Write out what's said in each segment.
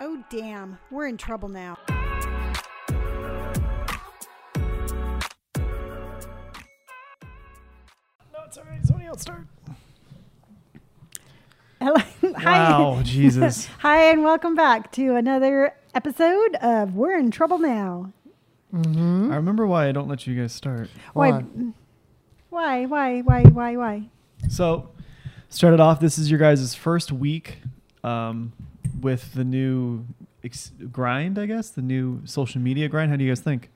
Oh, damn. We're in trouble now. No, it's all right. Somebody else start. Hello. Hi. Wow, Jesus. Hi, and welcome back to another episode of We're in Trouble Now. Mm-hmm. I remember why I don't let you guys start. Why? Why? Why? Why? Why? Why? So, started off. This is your guys' first week um, with the new ex- grind, I guess, the new social media grind. How do you guys think?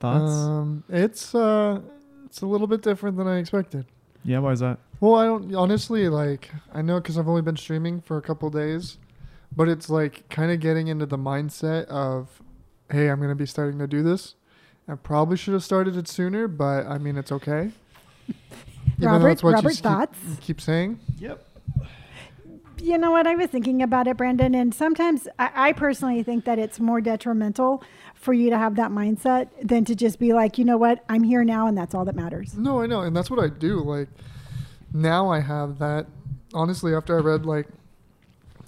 Thoughts? Um, it's uh, it's a little bit different than I expected. yeah, why is that? Well, I don't honestly like. I know because I've only been streaming for a couple days, but it's like kind of getting into the mindset of, hey, I'm gonna be starting to do this. I probably should have started it sooner, but I mean, it's okay. Even though Robert, that's what you Robert, keep- thoughts? keep saying. Yep. You know what? I was thinking about it, Brandon, and sometimes I, I personally think that it's more detrimental for you to have that mindset than to just be like, you know what? I'm here now, and that's all that matters. No, I know, and that's what I do. Like now, I have that. Honestly, after I read like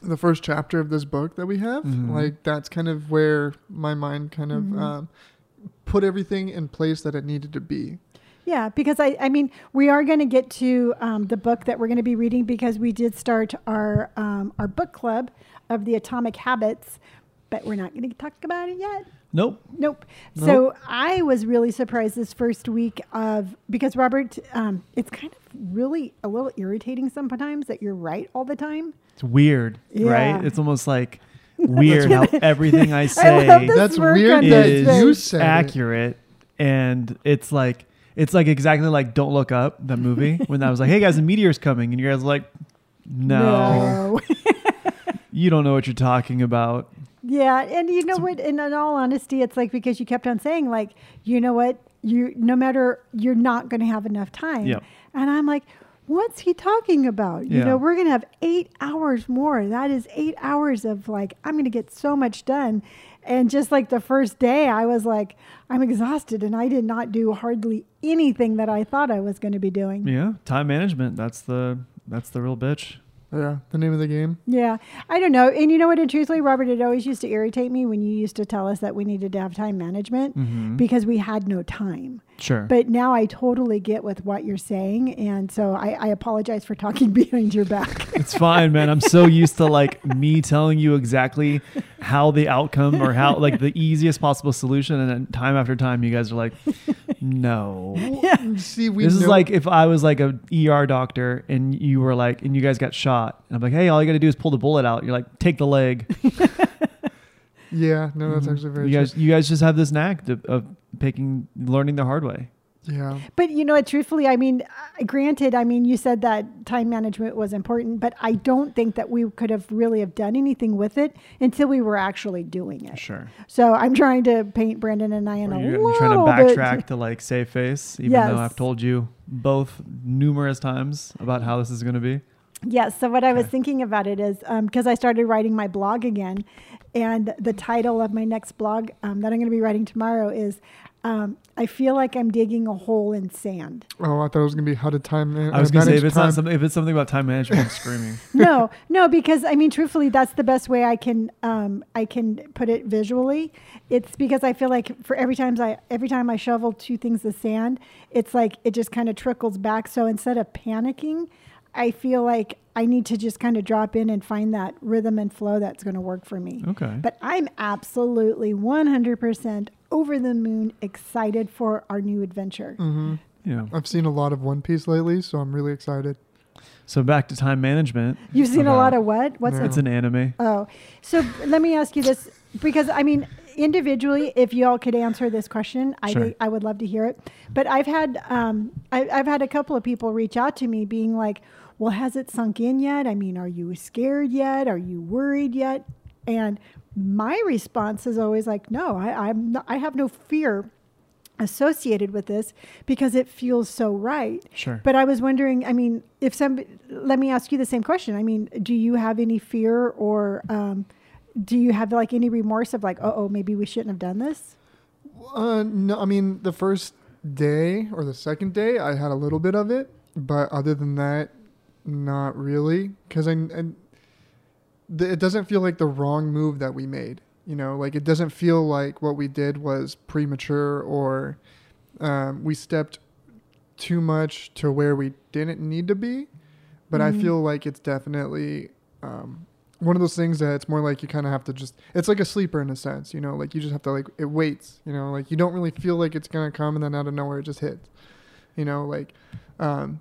the first chapter of this book that we have, Mhm. like that's kind of where my mind kind of Mhm. um, put everything in place that it needed to be. Yeah, because I, I mean, we are going to get to um, the book that we're going to be reading because we did start our um, our book club of the Atomic Habits, but we're not going to talk about it yet. Nope. Nope. So I was really surprised this first week of because Robert, um, it's kind of really a little irritating sometimes that you're right all the time. It's weird, Yeah. right? It's almost like weird how everything I I say this That's weird that you face. said it. accurate, and it's like it's like exactly like Don't Look Up, the movie, when I was like, "Hey guys, a meteor's coming," and you guys like, "No, No. you don't know what you're talking about." Yeah, and you know what? And in all honesty, it's like because you kept on saying like, you know what, you no matter you're not going to have enough time. Yep. And I'm like, what's he talking about? You Yeah. know, we're going to have eight hours more. That is eight hours of like I'm going to get so much done. And just like the first day, I was like, I'm exhausted, and I did not do hardly anything that I thought I was going to be doing. Yeah, time management. That's the that's the real bitch. Yeah, the name of the game. Yeah, I don't know. And you know what? And truthfully, Robert, it always used to irritate me when you used to tell us that we needed to have time management Mhm. because we had no time. Sure. But now I totally get with what you're saying. And so I, I apologize for talking behind your back. It's fine, man. I'm so used to like me telling you exactly how the outcome or how like the easiest possible solution, and then time after time, you guys are like, "No." Yeah. See, we this is like if I was like a ER doctor and you were like, and you guys got shot. And I'm like, "Hey, all you got to do is pull the bullet out." You're like, "Take the leg." yeah, no, that's actually very you true. guys, you guys just have this knack to, of picking, learning the hard way. yeah, but you know what? Truthfully, I mean, uh, granted, I mean, you said that time management was important, but I don't think that we could have really have done anything with it until we were actually doing it. Sure. So I'm trying to paint Brandon and I in Or a you're, little you're trying to bit- backtrack to like save face, even Yes. though I've told you both numerous times about how this is going to be. Yes. So what I was Okay. thinking about it is because I started writing my blog again, and the title of my next blog um, that I'm going to be writing tomorrow is um, "I feel like I'm digging a hole in sand." Oh, I thought it was gonna be how to time. man- I was gonna say if it's time. not something, if it's something about time management, I'm screaming. no, no, because I mean, truthfully, that's the best way I can um, I can put it visually. It's because I feel like for every times I every time I shovel two things of sand, it's like it just kind of trickles back. So instead of panicking, I feel like I need to just kind of drop in and find that rhythm and flow that's going to work for me. Okay. But I'm absolutely 100% over the moon excited for our new adventure. Mm-hmm. Yeah. I've seen a lot of One Piece lately, so I'm really excited. So back to time management. You've seen a lot of what? What's No. that? It's an anime. Oh, so let me ask you this because I mean, individually, if y'all could answer this question, I Sure. think I would love to hear it. But I've had um, I, I've had a couple of people reach out to me, being like, "Well, has it sunk in yet? I mean, are you scared yet? Are you worried yet?" And my response is always like, "No, I, I'm not, I have no fear." associated with this because it feels so right Sure. but I was wondering, I mean, if some, let me ask you the same question. I mean, do you have any fear or um, do you have like any remorse of like, oh, maybe we shouldn't have done this? Uh, no, I mean the first day or the second day, I had a little bit of it, but other than that, not really. Because I, I, th- it doesn't feel like the wrong move that we made. You know, like it doesn't feel like what we did was premature or um, we stepped too much to where we didn't need to be. But I Mhm. feel like it's definitely um, one of those things that it's more like you kind of have to just. It's like a sleeper in a sense. You know, like you just have to like it waits. You know, like you don't really feel like it's gonna come and then out of nowhere it just hits. You know, like. Um,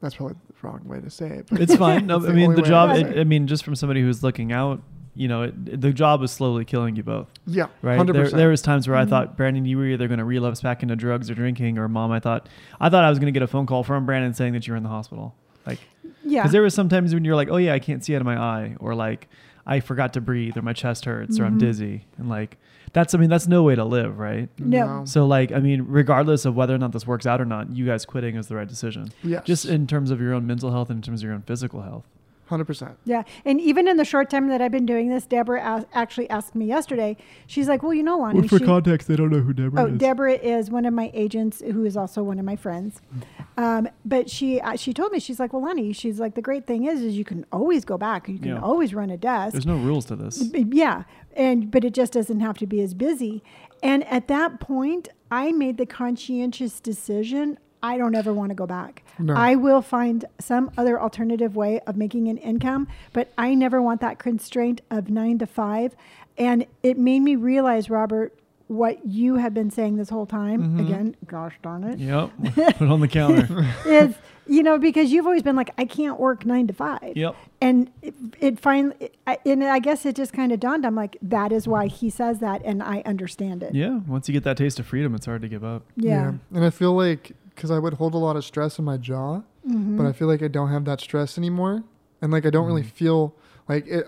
that's probably wrong way to say it. But It's fine. No, It's I the mean only the job. I It. I mean, just from somebody who's looking out, you know, it, the job is slowly killing you both. Yeah, Right. Hundred There, percent. there was times where I Mhm. thought Brandon, you were either going to relapse back into drugs or drinking, or mom, I thought, I thought I was going to get a phone call from Brandon saying that you were in the hospital. Like, Yeah. because there was sometimes when you're like, oh yeah, I can't see out of my eye, or like I forgot to breathe, or my chest hurts, or I'm Mhm. dizzy, and like that's, I mean, that's no way to live, right? No. So like, I mean, regardless of whether or not this works out or not, you guys quitting is the right decision. yes, Just in terms of your own mental health and in terms of your own physical health. Hundred percent. Yeah, and even in the short time that I've been doing this, Deborah as- actually asked me yesterday. She's like, "Well, you know, Lonnie." she- context, they don't know who Deborah oh, Deborah is one of my agents, who is also one of my friends. Um, but she uh, she told me she's like, "Well, Lonnie, she's like, the great thing is, is you can always go back. You can Yeah. always run a desk. There's no rules to this. Yeah, and but it just doesn't have to be as busy. And at that point, I made the conscientious decision. I don't ever want to go back. No. I will find some other alternative way of making an income, but I never want that constraint of nine to five. And it made me realize, Robert, what you have been saying this whole time. Mhm. Again, gosh darn it, Yep. Put on the counter. is you know because you've always been like, I can't work nine to five yep. and it, it finally I, and i guess it just kind of dawned i'm like that is why he says that and i understand it Yeah. Once you get that taste of freedom, it's hard to give up. yeah, and I feel like because I would hold a lot of stress in my jaw, Mhm. but I feel like I don't have that stress anymore, and like I don't really Mhm. feel like it.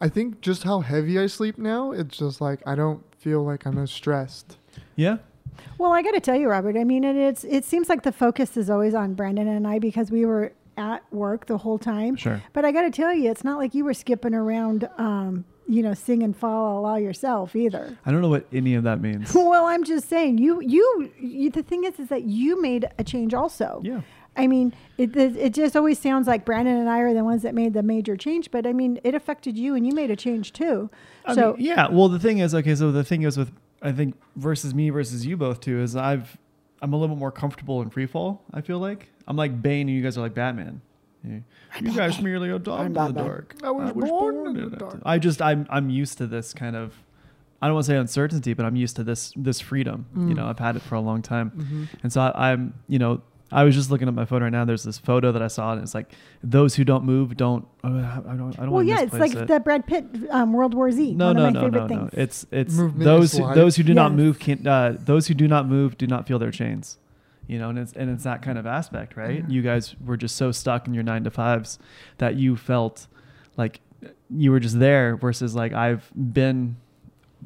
I think just how heavy I sleep now, it's just like I don't feel like I'm as stressed. Yeah. well i got to tell you robert i mean and it's it seems like the focus is always on brandon and i because we were at work the whole time Sure. but i got to tell you it's not like you were skipping around um you know sing and fall la yourself either I don't know what any of that means. well i'm just saying you, you you the thing is is that you made a change also yeah. I mean, it, it it just always sounds like Brandon and I are the ones that made the major change, but I mean, it affected you, and you made a change too. I so mean, yeah. Well, the thing is, okay. So the thing is with I think versus me versus you both too is I've I'm a little bit more comfortable in free fall. I feel like I'm like Bane, and you guys are like Batman. Yeah. You guys merely adopt I'm in the Batman. dark. I was born in the dark. I just I'm I'm used to this kind of. I don't want to say uncertainty, but I'm used to this this freedom. You Mm. know, I've had it for a long time. Mm-hmm. And so I, I'm, you know, I was just looking at my phone right now. There's this photo that I saw, and it's like those who don't move don't. Uh, I don't. I don't well, want to do that. Well yeah, it's like it. the Brad Pitt um, World War Z. no, one no, of my no, favorite no, things. no. It's it's Movement those who, life. those who do not Yes. move can. Uh, those who do not move do not feel their chains. You know, and it's and it's that kind of aspect, right? Mhm. You guys were just so stuck in your nine to fives that you felt like you were just there. Versus like I've been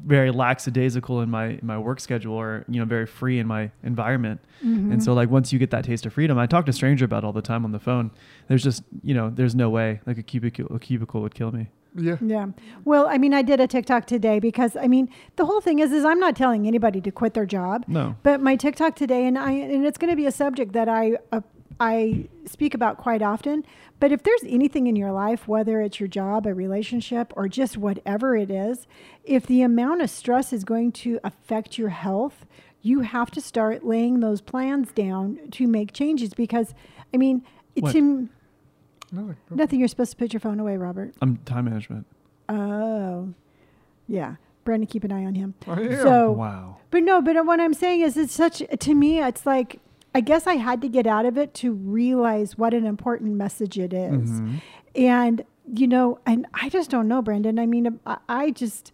very lackadaisical in my in my work schedule, or you know, very free in my environment. Mhm. And so like once you get that taste of freedom, I talk to stranger about it all the time on the phone. There's just you know there's no way like a cubicle a cubicle would kill me. Yeah. Yeah. Well, I mean, I did a TikTok today because I mean, the whole thing is, is I'm not telling anybody to quit their job, No. but my TikTok today, and I, and it's going to be a subject that I, uh, I speak about quite often. But if there's anything in your life, whether it's your job, a relationship, or just whatever it is, if the amount of stress is going to affect your health, you have to start laying those plans down to make changes. Because, I mean, What? to No, no. nothing. You're supposed to put your phone away, Robert. I'm time management. Oh, yeah. Brandon, keep an eye on him. Oh, am. So, Wow. but no, but what I'm saying is, it's such to me, it's like I guess I had to get out of it to realize what an important message it is. Mhm. and you know, and I just don't know, Brandon. I mean, I, I just,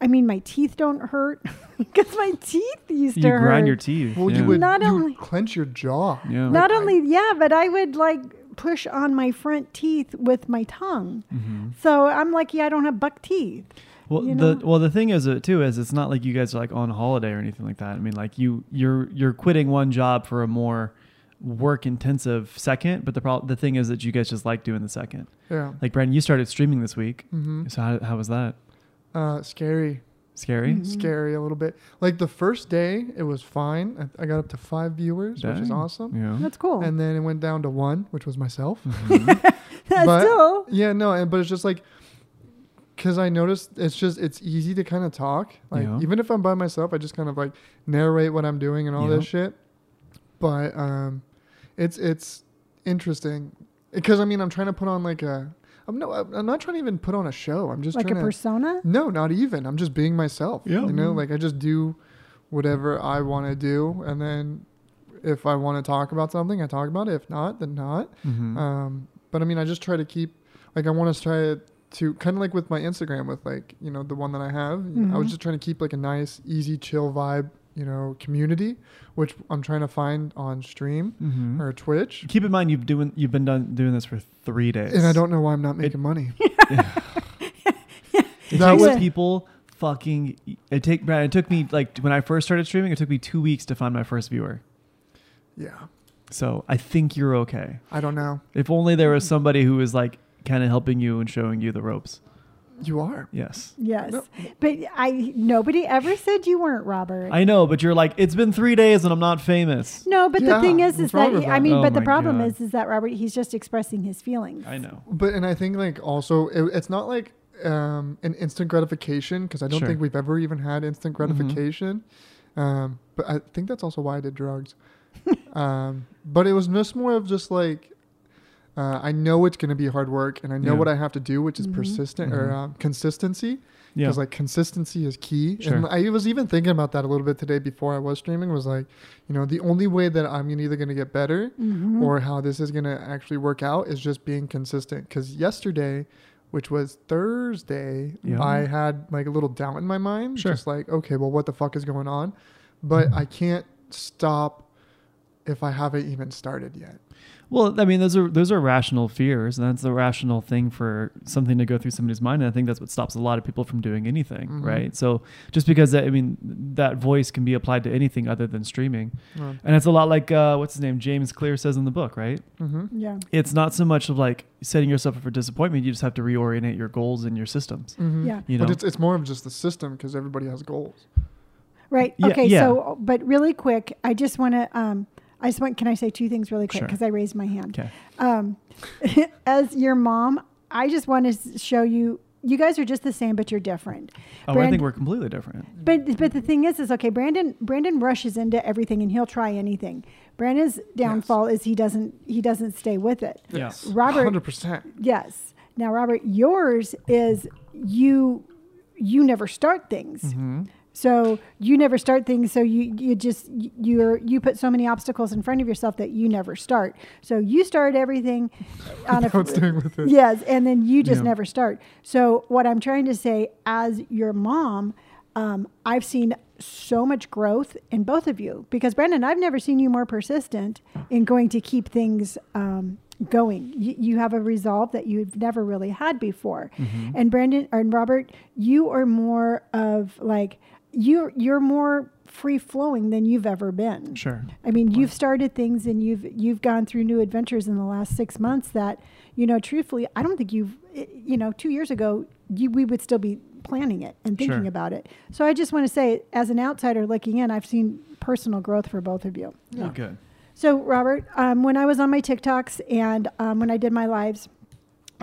I mean, my teeth don't hurt because my teeth used You to hurt. grind your teeth. well, yeah. you would Not you only- would clench your jaw. Yeah. Not Like, I- only, yeah, but I would like push on my front teeth with my tongue. Mhm. So I'm lucky I don't have buck teeth. Well, you the well the thing is uh, too is it's not like you guys are like on holiday or anything like that. I mean, like you you're you're quitting one job for a more work intensive second, but the problem the thing is that you guys just like doing the second. Yeah. Like Brandon, you started streaming this week, Mm-hmm. so how, how was that? Uh, scary. Scary. Mhm. Scary a little bit. Like the first day, it was fine. I, I got up to five viewers, which is awesome. Yeah. That's cool. And then it went down to one, which was myself. Mhm. That's but- still. Yeah, no, and but it's just like because I noticed it's just it's easy to kind of talk. Like Yeah. even if I'm by myself, I just kind of like narrate what I'm doing and all Yeah. this shit. But um, it's it's interesting because I mean I'm trying to put on like a I'm no I'm not trying to even put on a show. I'm just like a to persona. no, not even. I'm just being myself. Yeah. You know, Mhm. like I just do whatever I want to do, and then if I want to talk about something, I talk about it. If not, then not. Mhm. Um, but I mean, I just try to keep like I want to try to kind of like with my Instagram with like you know the one that I have. you know, I was Mhm. just trying to keep like a nice, easy, chill vibe. You know, community, which I'm trying to find on stream Mhm. or Twitch, Keep in mind you've doing you've been done doing this for three days, and I don't know why I'm not making money. It That takes was- people fucking. It take. Brad, It took me like when I first started streaming. It took me two weeks to find my first viewer. Yeah, So I think you're okay. I don't know. If only there was somebody who was like kind of helping you and showing you the ropes. You are. Yes. Yes, No. but I nobody ever said you weren't Robert. I know, but you're like, it's been three days and I'm not famous. no, but the thing is, is that with I mean, Oh but the problem God. is, is that Robert he's just expressing his feelings. I know. But and I think like also it, it's not like um, an instant gratification because I don't Sure. think we've ever even had instant Mhm. gratification. Um, but I think that's also why I did drugs. um, but it was just more of just like uh, I know it's going to be hard work and I know Yeah. what I have to do, which is Mhm. persistent or Mhm. um, consistency. Yeah. Because like consistency is key. Sure. And I was even thinking about that a little bit today before I was streaming. Was like, you know, the only way that I'm either going to get better Mhm. or how this is going to actually work out is just being consistent. Because yesterday, which was Thursday, Yeah. I had like a little doubt in my mind. Sure. Just like, okay, well, what the fuck is going on? But I can't stop if I haven't even started yet. Well, I mean, those are those are rational fears, and that's the rational thing for something to go through somebody's mind. And I think that's what stops a lot of people from doing anything, Mhm. right? So just because I mean that voice can be applied to anything other than streaming, Um, and it's a lot like uh, what's his name, James Clear says in the book, right? mhm. yeah, It's not so much of like setting yourself up for disappointment. You just have to reorientate your goals and your systems. Mhm. yeah. You know, But it's, it's more of just the system because everybody has goals. Right. Yeah, okay. yeah. So, but really quick, I just want to. Um, I just want. Can I say two things really quick? Sure. Because I raised my hand. okay. Um, as your mom, I just want to show you. You guys are just the same, but you're different. Oh, I think we're completely different. But but the thing is, is okay. Brandon Brandon rushes into everything, and he'll try anything. Brandon's downfall is he doesn't he doesn't stay with it. Yes, Robert- hundred percent. Yes. Now, Robert, yours is you you never start things. Mm-hmm. So you never start things. So you you just you're you put so many obstacles in front of yourself that you never start. So you start everything on a doing with it. yes, and then you just Yeah. never start. So what I'm trying to say, as your mom, um, I've seen so much growth in both of you because Brandon, I've never seen you more persistent in going to keep things um, going. You, you have a resolve that you've never really had before. Mm-hmm. And Brandon and Robert, you are more of like you're you're more free flowing than you've ever been. Sure. I mean, you've started things and you've you've gone through new adventures in the last six months that, you know, truthfully, I don't think you've, you know, two years ago, you, we would still be planning it and thinking Sure. about it. So I just want to say, as an outsider looking in, I've seen personal growth for both of you. Oh, good. So, Robert, um, when I was on my TikToks and um, when I did my lives,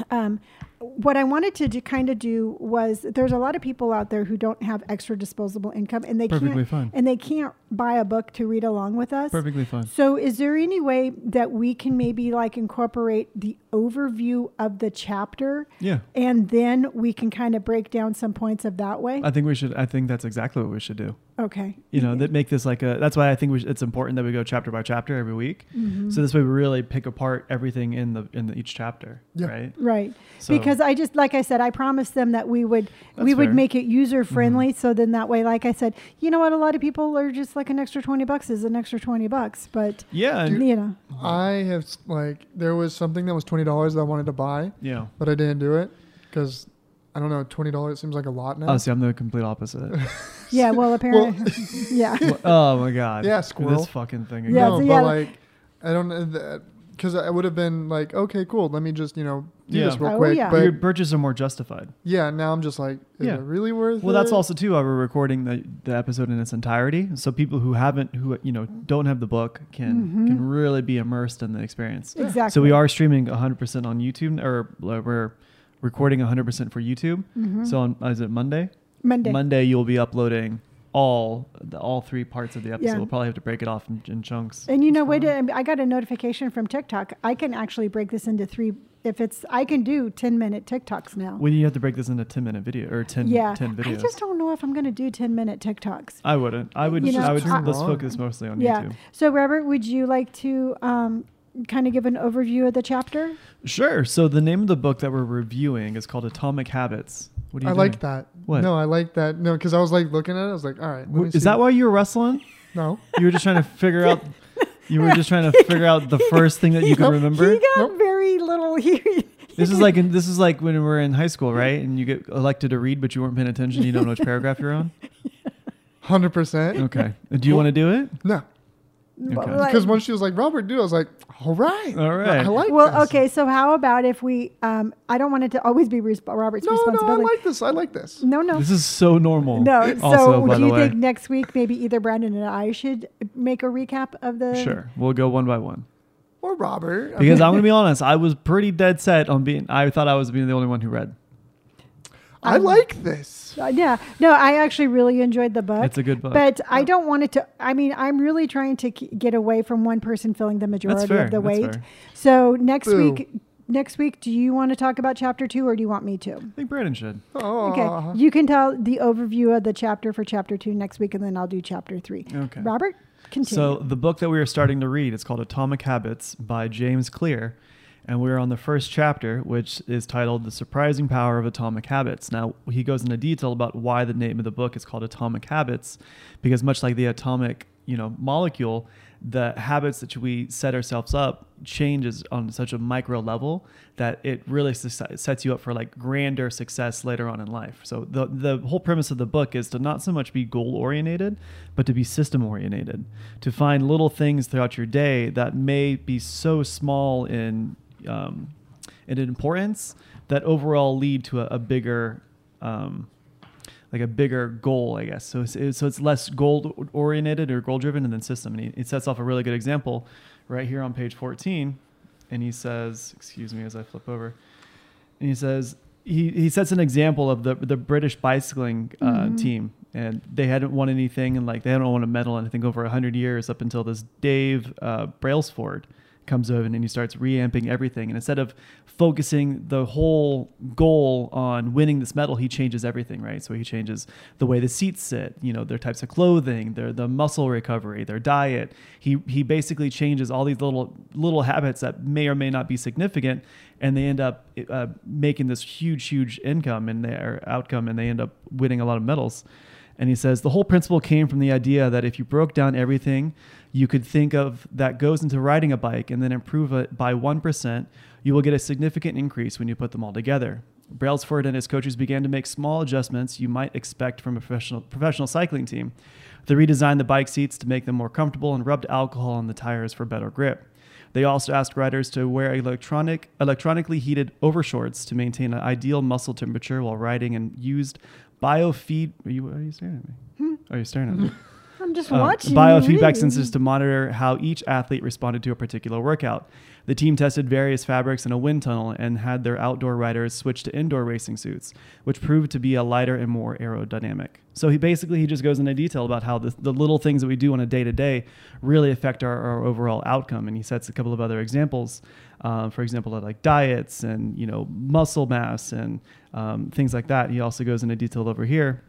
um, what I wanted to do, kind of do was there's a lot of people out there who don't have extra disposable income and they Perfectly can't fine. and they can't buy a book to read along with us. Perfectly fine. So, is there any way that we can maybe like incorporate the overview of the chapter Yeah. and then we can kind of break down some points of that way? I think we should. I think that's exactly what we should do. Okay. You know, that make this like a. That's why I think we sh- it's important that we go chapter by chapter every week. Mhm. So this way we really pick apart everything in the in the, each chapter. Yeah. Right. Right. So, because I just like I said, I promised them that we would we That's would fair. Mm-hmm. make it user friendly. So then that way, like I said, you know what? A lot of people are just like an extra twenty bucks is an extra twenty bucks, but yeah. And, you know, I have like there was something that was twenty dollars that I wanted to buy, yeah. but I didn't do it because I don't know. Twenty dollars seems like a lot now. Oh, see, I'm the complete opposite. yeah. Well, apparently, yeah. Oh my god. Yeah, squirrel. This fucking thing. Again. Yeah, no, so but yeah. like I don't know because I would have been like, okay, cool. Let me just you know do Yeah. this real Oh, quick. yeah. But your purchases are more justified. yeah, now I'm just like, is Yeah. it really worth it Well, it? that's also too why we're recording the, the episode in its entirety, so people who haven't, who you know, don't have the book can Mhm. can really be immersed in the experience. Exactly. So we are streaming 100% on YouTube, or we're recording 100% for YouTube. Mhm. So on is it Monday? Monday. Monday you'll be uploading all the, all three parts of the episode. Yeah. We'll probably have to break it off in, in chunks. And you know, That's wait, I got a notification from TikTok. I can actually break this into three. If it's, I can do 10 minute TikToks now. When you have to break this into 10 minute video or 10, yeah. 10 videos. I just don't know if I'm going to do 10 minute TikToks. I wouldn't. I would. You know, I would. I- let's focus mostly on Yeah. YouTube. So, Robert, would you like to um, kind of give an overview of the chapter? Sure. So the name of the book that we're reviewing is called Atomic Habits. What do you I doing? like that. What? No, I like that. No, because I was like looking at it. I was like, all right. let me Is see. that why you were wrestling? No. You were just trying to figure out. You were just trying to figure out the first thing that you could Nope. remember. He got Nope. very little. He, This is like in, this is like when we were in high school, right? And you get elected to read, but you weren't paying attention. You don't know which paragraph you're on. Hundred percent. Okay. Do you want to do it? No. Okay. like- Because when she was like, Robert, dude, I was like, all right. All right. I like well, this. okay. So, how about if we? Um, I don't want it to always be resp- Robert's No, no, I like this. I like this. no, no. This is so normal. No. Also, so, by do the you way. think next week maybe either Brandon and I should make a recap of the? Sure. We'll go one by one. Or Robert. Because I'm gonna be honest, I was pretty dead set on being. I thought I was being the only one who read. I Um, like this. Uh, yeah. No, I actually really enjoyed the book. It's a good book. But I don't want it to. I mean, I'm really trying to k- get away from one person filling the majority of the that's weight. fair. So next Boo. week, next week, do you want to talk about chapter two, or do you want me to? I think Brandon should. Oh, Okay, you can tell the overview of the chapter for chapter two next week, and then I'll do chapter three. Okay. Robert, continue. So the book that we are starting to read is called Atomic Habits by James Clear, and we're on the first chapter, which is titled "The Surprising Power of Atomic Habits." Now he goes into detail about why the name of the book is called Atomic Habits, because much like the atomic, you know, molecule, the habits that we set ourselves up changes on such a micro level that it really sets you up for like grander success later on in life. So the the whole premise of the book is to not so much be goal oriented, but to be system oriented, to find little things throughout your day that may be so small in um, in importance that overall lead to a, a bigger um, like a bigger goal, I guess. So it's, so it's less goal oriented or goal driven and then system. And he, he sets off a really good example right here on page 14. And he says, excuse me as I flip over. And he says, he, he sets an example of the, the British bicycling uh, Mhm. team. And they hadn't won anything and like they hadn't won a medal in I think over 100 years up until this Dave uh, Brailsford comes over and he starts reamping everything. And instead of focusing the whole goal on winning this medal, he changes everything, right? So he changes the way the seats sit, you know, their types of clothing, their the muscle recovery, their diet. He he basically changes all these little little habits that may or may not be significant, and they end up uh, making this huge huge income in their outcome, and they end up winning a lot of medals. And he says the whole principle came from the idea that if you broke down everything you could think of that goes into riding a bike and then improve it by 1%, you will get a significant increase when you put them all together. Brailsford and his coaches began to make small adjustments you might expect from a professional, professional cycling team. They redesigned the bike seats to make them more comfortable and rubbed alcohol on the tires for better grip. They also asked riders to wear electronic, electronically heated overshorts to maintain an ideal muscle temperature while riding and used biofeed. Are you, are you staring at me? Hmm. Are you staring at me? I'm just um, watching. biofeedback sensors to monitor how each athlete responded to a particular workout. The team tested various fabrics in a wind tunnel and had their outdoor riders switch to indoor racing suits, which proved to be a lighter and more aerodynamic. So he basically he just goes into detail about how the, the little things that we do on a day to day really affect our, our overall outcome, and he sets a couple of other examples. Um, for example, like diets and you know muscle mass and um, things like that. He also goes into detail over here.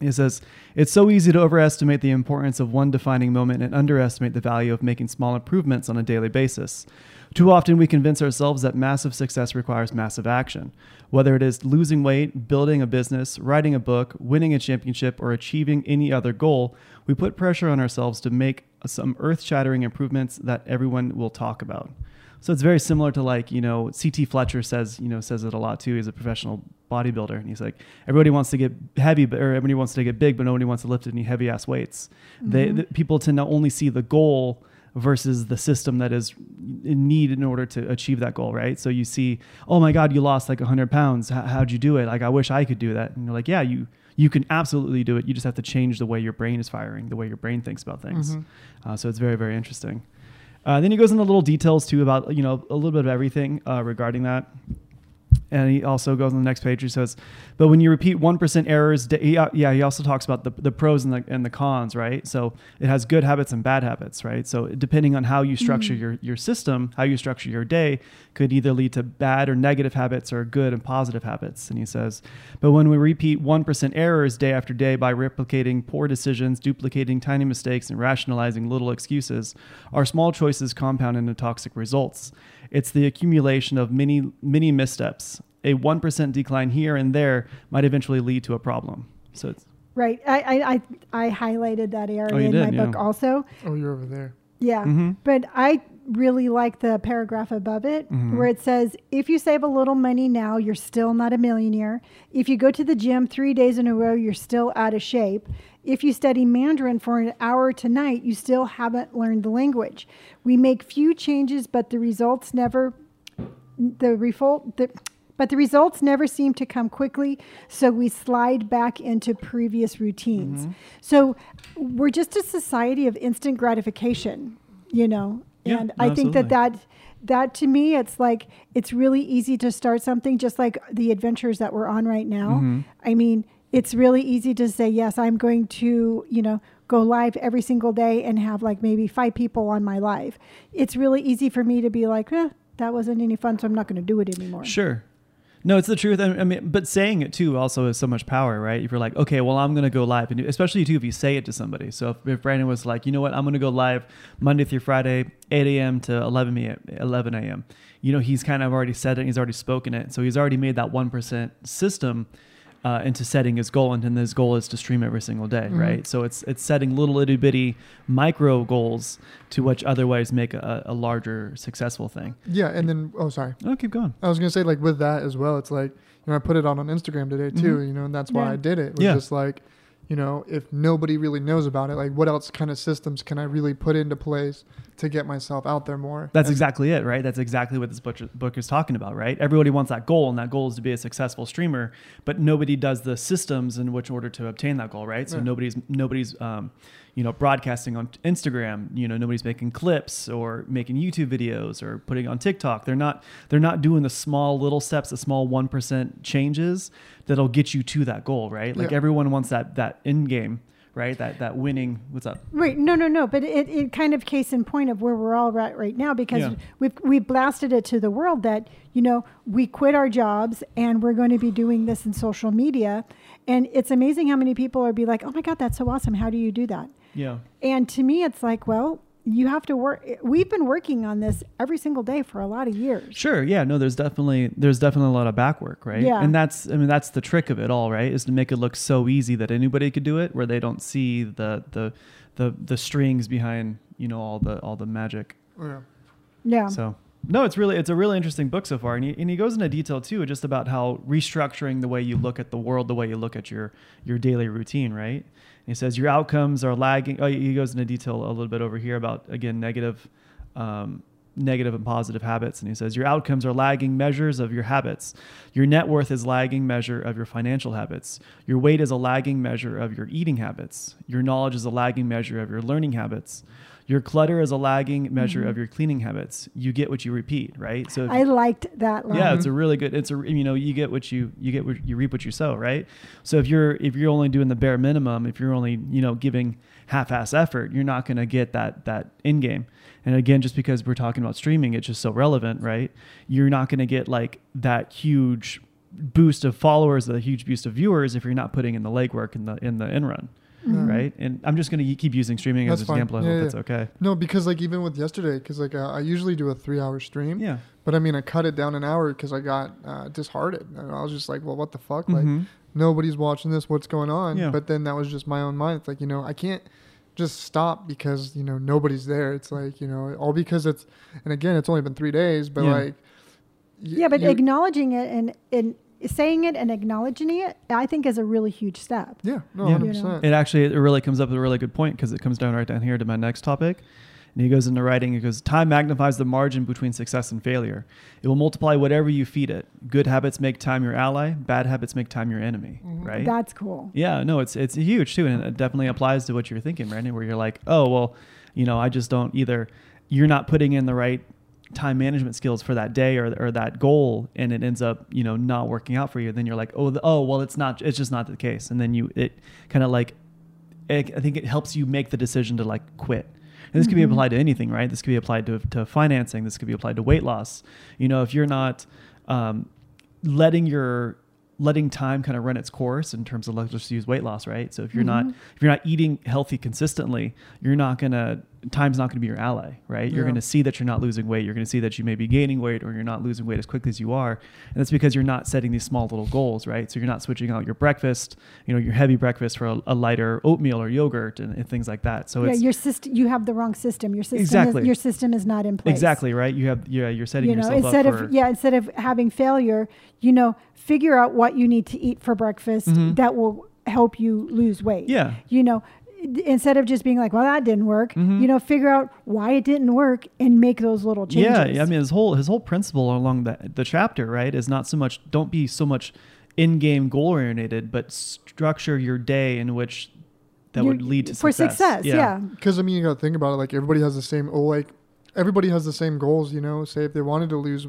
He says, It's so easy to overestimate the importance of one defining moment and underestimate the value of making small improvements on a daily basis. Too often, we convince ourselves that massive success requires massive action. Whether it is losing weight, building a business, writing a book, winning a championship, or achieving any other goal, we put pressure on ourselves to make some earth shattering improvements that everyone will talk about. So it's very similar to like you know CT Fletcher says you know says it a lot too. He's a professional bodybuilder, and he's like everybody wants to get heavy, but or everybody wants to get big, but nobody wants to lift any heavy ass weights. They Mhm. the, people tend to only see the goal versus the system that is in need in order to achieve that goal, right? So you see, oh my God, you lost like 100 pounds. H- how'd you do it? Like I wish I could do that. And you're like, yeah, you you can absolutely do it. You just have to change the way your brain is firing, the way your brain thinks about things. Mhm. Uh, so it's very very interesting. Uh, then he goes into little details too about you know a little bit of everything uh, regarding that. And he also goes on the next page. He says, "But when you repeat one percent errors, he, uh, yeah, he also talks about the, the pros and the and the cons, right? So it has good habits and bad habits, right? So depending on how you structure your your system, how you structure your day, could either lead to bad or negative habits or good and positive habits." And he says, "But when we repeat one percent errors day after day by replicating poor decisions, duplicating tiny mistakes, and rationalizing little excuses, our small choices compound into toxic results." It's the accumulation of many, many missteps. A 1% decline here and there might eventually lead to a problem. So it's, Right. I, I, I, I highlighted that area Oh, in did, my yeah. book also. Oh, you're over there. Yeah. Mhm. But I really like the paragraph above it Mhm. where it says if you save a little money now, you're still not a millionaire. If you go to the gym three days in a row, you're still out of shape. If you study Mandarin for an hour tonight, you still haven't learned the language. We make few changes, but the results never the result the but the results never seem to come quickly, so we slide back into previous routines. Mm-hmm. So we're just a society of instant gratification, you know. Yeah, and I think that that that to me it's like it's really easy to start something just like the adventures that we're on right now. Mhm. I mean, it's really easy to say yes, I'm going to, you know, go live every single day and have like maybe five people on my live. It's really easy for me to be like, eh, that wasn't any fun, so I'm not going to do it anymore. Sure. No, it's the truth. I mean, but saying it too also has so much power, right? If you're like, okay, well, I'm going to go live, and especially too if you say it to somebody. So if, if Brandon was like, you know what, I'm going to go live Monday through Friday, 8 a.m. to 11 a.m. 11 a.m. You know, he's kind of already said it. He's already spoken it. So he's already made that one percent system uh, into setting his goal, and then his goal is to stream every single day, Mhm. right? So it's it's setting little itty bitty micro goals to which otherwise make a, a larger successful thing. Yeah, and then oh, sorry. Oh, keep going. I was gonna say like with that as well. It's like you know I put it on on Instagram today too. Mhm. You know, and that's why Yeah. I did it. Was Yeah. just like, you know, if nobody really knows about it, like what else kind of systems can I really put into place to get myself out there more? That's And- exactly it, right? That's exactly what this book, book is talking about, right? Everybody wants that goal, and that goal is to be a successful streamer, but nobody does the systems in which order to obtain that goal, right? So Yeah. nobody's nobody's um, you know broadcasting on Instagram, you know, nobody's making clips or making YouTube videos or putting on TikTok. They're not they're not doing the small little steps, the small one percent changes that'll get you to that goal, right? Like Yeah. everyone wants that that end game, right? That that winning. What's up? Right. No, no, no. But it, it kind of case in point of where we're all at right now because Yeah. we've we've blasted it to the world that you know we quit our jobs and we're going to be doing this in social media, and it's amazing how many people are be like, oh my god, that's so awesome. How do you do that? Yeah. And to me, it's like, well, you have to work. We've been working on this every single day for a lot of years. Sure. Yeah. No. There's definitely there's definitely a lot of back work, right? Yeah. And that's I mean that's the trick of it all, right? Is to make it look so easy that anybody could do it, where they don't see the the the the strings behind you know all the all the magic. Yeah. Yeah. So no, it's really it's a really interesting book so far, and he, and he goes into detail too, just about how restructuring the way you look at the world, the way you look at your your daily routine, right? And he says your outcomes are lagging. Oh, he goes into detail a little bit over here about again negative. Um, negative and positive habits and he says your outcomes are lagging measures of your habits your net worth is lagging measure of your financial habits your weight is a lagging measure of your eating habits your knowledge is a lagging measure of your learning habits your clutter is a lagging measure of mm-hmm. your cleaning habits. You get what you repeat right? So if- I liked that line. yeah it's a really good it's a you know you get what you you get what you reap what you sow right? So if you're if you're only doing the bare minimum if you're only you know giving half-ass effort you're not going to get that that in game and again just because we're talking about streaming it's just so relevant right? You're not going to get like that huge boost of followers the huge boost of viewers if you're not putting in the legwork in the in the in run Mhm. right and i'm just going to keep using streaming as an example i Yeah, hope yeah. that's okay No, because like even with yesterday, because like uh, I usually do a three-hour stream, yeah but I mean I cut it down an hour because I got uh, disheartened, and I was just like, well, what the fuck, like Mhm. nobody's watching this, what's going on? Yeah. But then that was just my own mind. It's like you know I can't just stop because you know nobody's there. It's like you know all because it's and again it's only been three days, but Yeah. like y- Yeah, but you- acknowledging it and, and saying it and acknowledging it, I think is a really huge step. yeah, no, Yeah. hundred You know. percent. It actually it really comes up with a really good point because it comes down right down here to my next topic. And he goes into writing, he goes, Time magnifies the margin between success and failure. It will multiply whatever you feed it. Good habits make time your ally, bad habits make time your enemy. Mhm. Right? That's cool. yeah, no, it's it's huge too. And it definitely applies to what you're thinking, Brandon, where you're like, Oh, well, you know, I just don't either you're not putting in the right time management skills for that day or, or that goal and it ends up you know not working out for you then you're like oh the, oh well it's not it's just not the case. And then you it kind of like it, i think it helps you make the decision to like quit. And this could be Mhm. applied to anything right? This could be applied to, to financing. This could be applied to weight loss. You know if you're not um, letting your letting time kind of run its course in terms of let's just use weight loss right? So if you're not Mhm. if you're not eating healthy consistently you're not gonna time's not gonna be your ally right you're gonna see that you're not losing weight you're gonna see that you may be gaining weight or you're not losing weight as quickly as you are and that's because you're not setting these small little goals right so you're not switching out your breakfast you know your heavy breakfast for a, a lighter oatmeal or yogurt and, and things like that so yeah, it's your system. You have the wrong system. Your system. Exactly. Is, your system is not in place. exactly right you have yeah you're setting you know yourself instead up of yeah instead of having failure you know figure out what you need to eat for breakfast Mhm. that will help you lose weight yeah you know instead of just being like well that didn't work Mhm. you know figure out why it didn't work and make those little changes Yeah, I mean his whole his whole principle along the the chapter, right, is not so much don't be so much in-game goal oriented, but structure your day in which that You- would lead to success. for success. success yeah, Because I mean, you got to think about it. Like everybody has the same. Oh, like everybody has the same goals. You know, say if they wanted to lose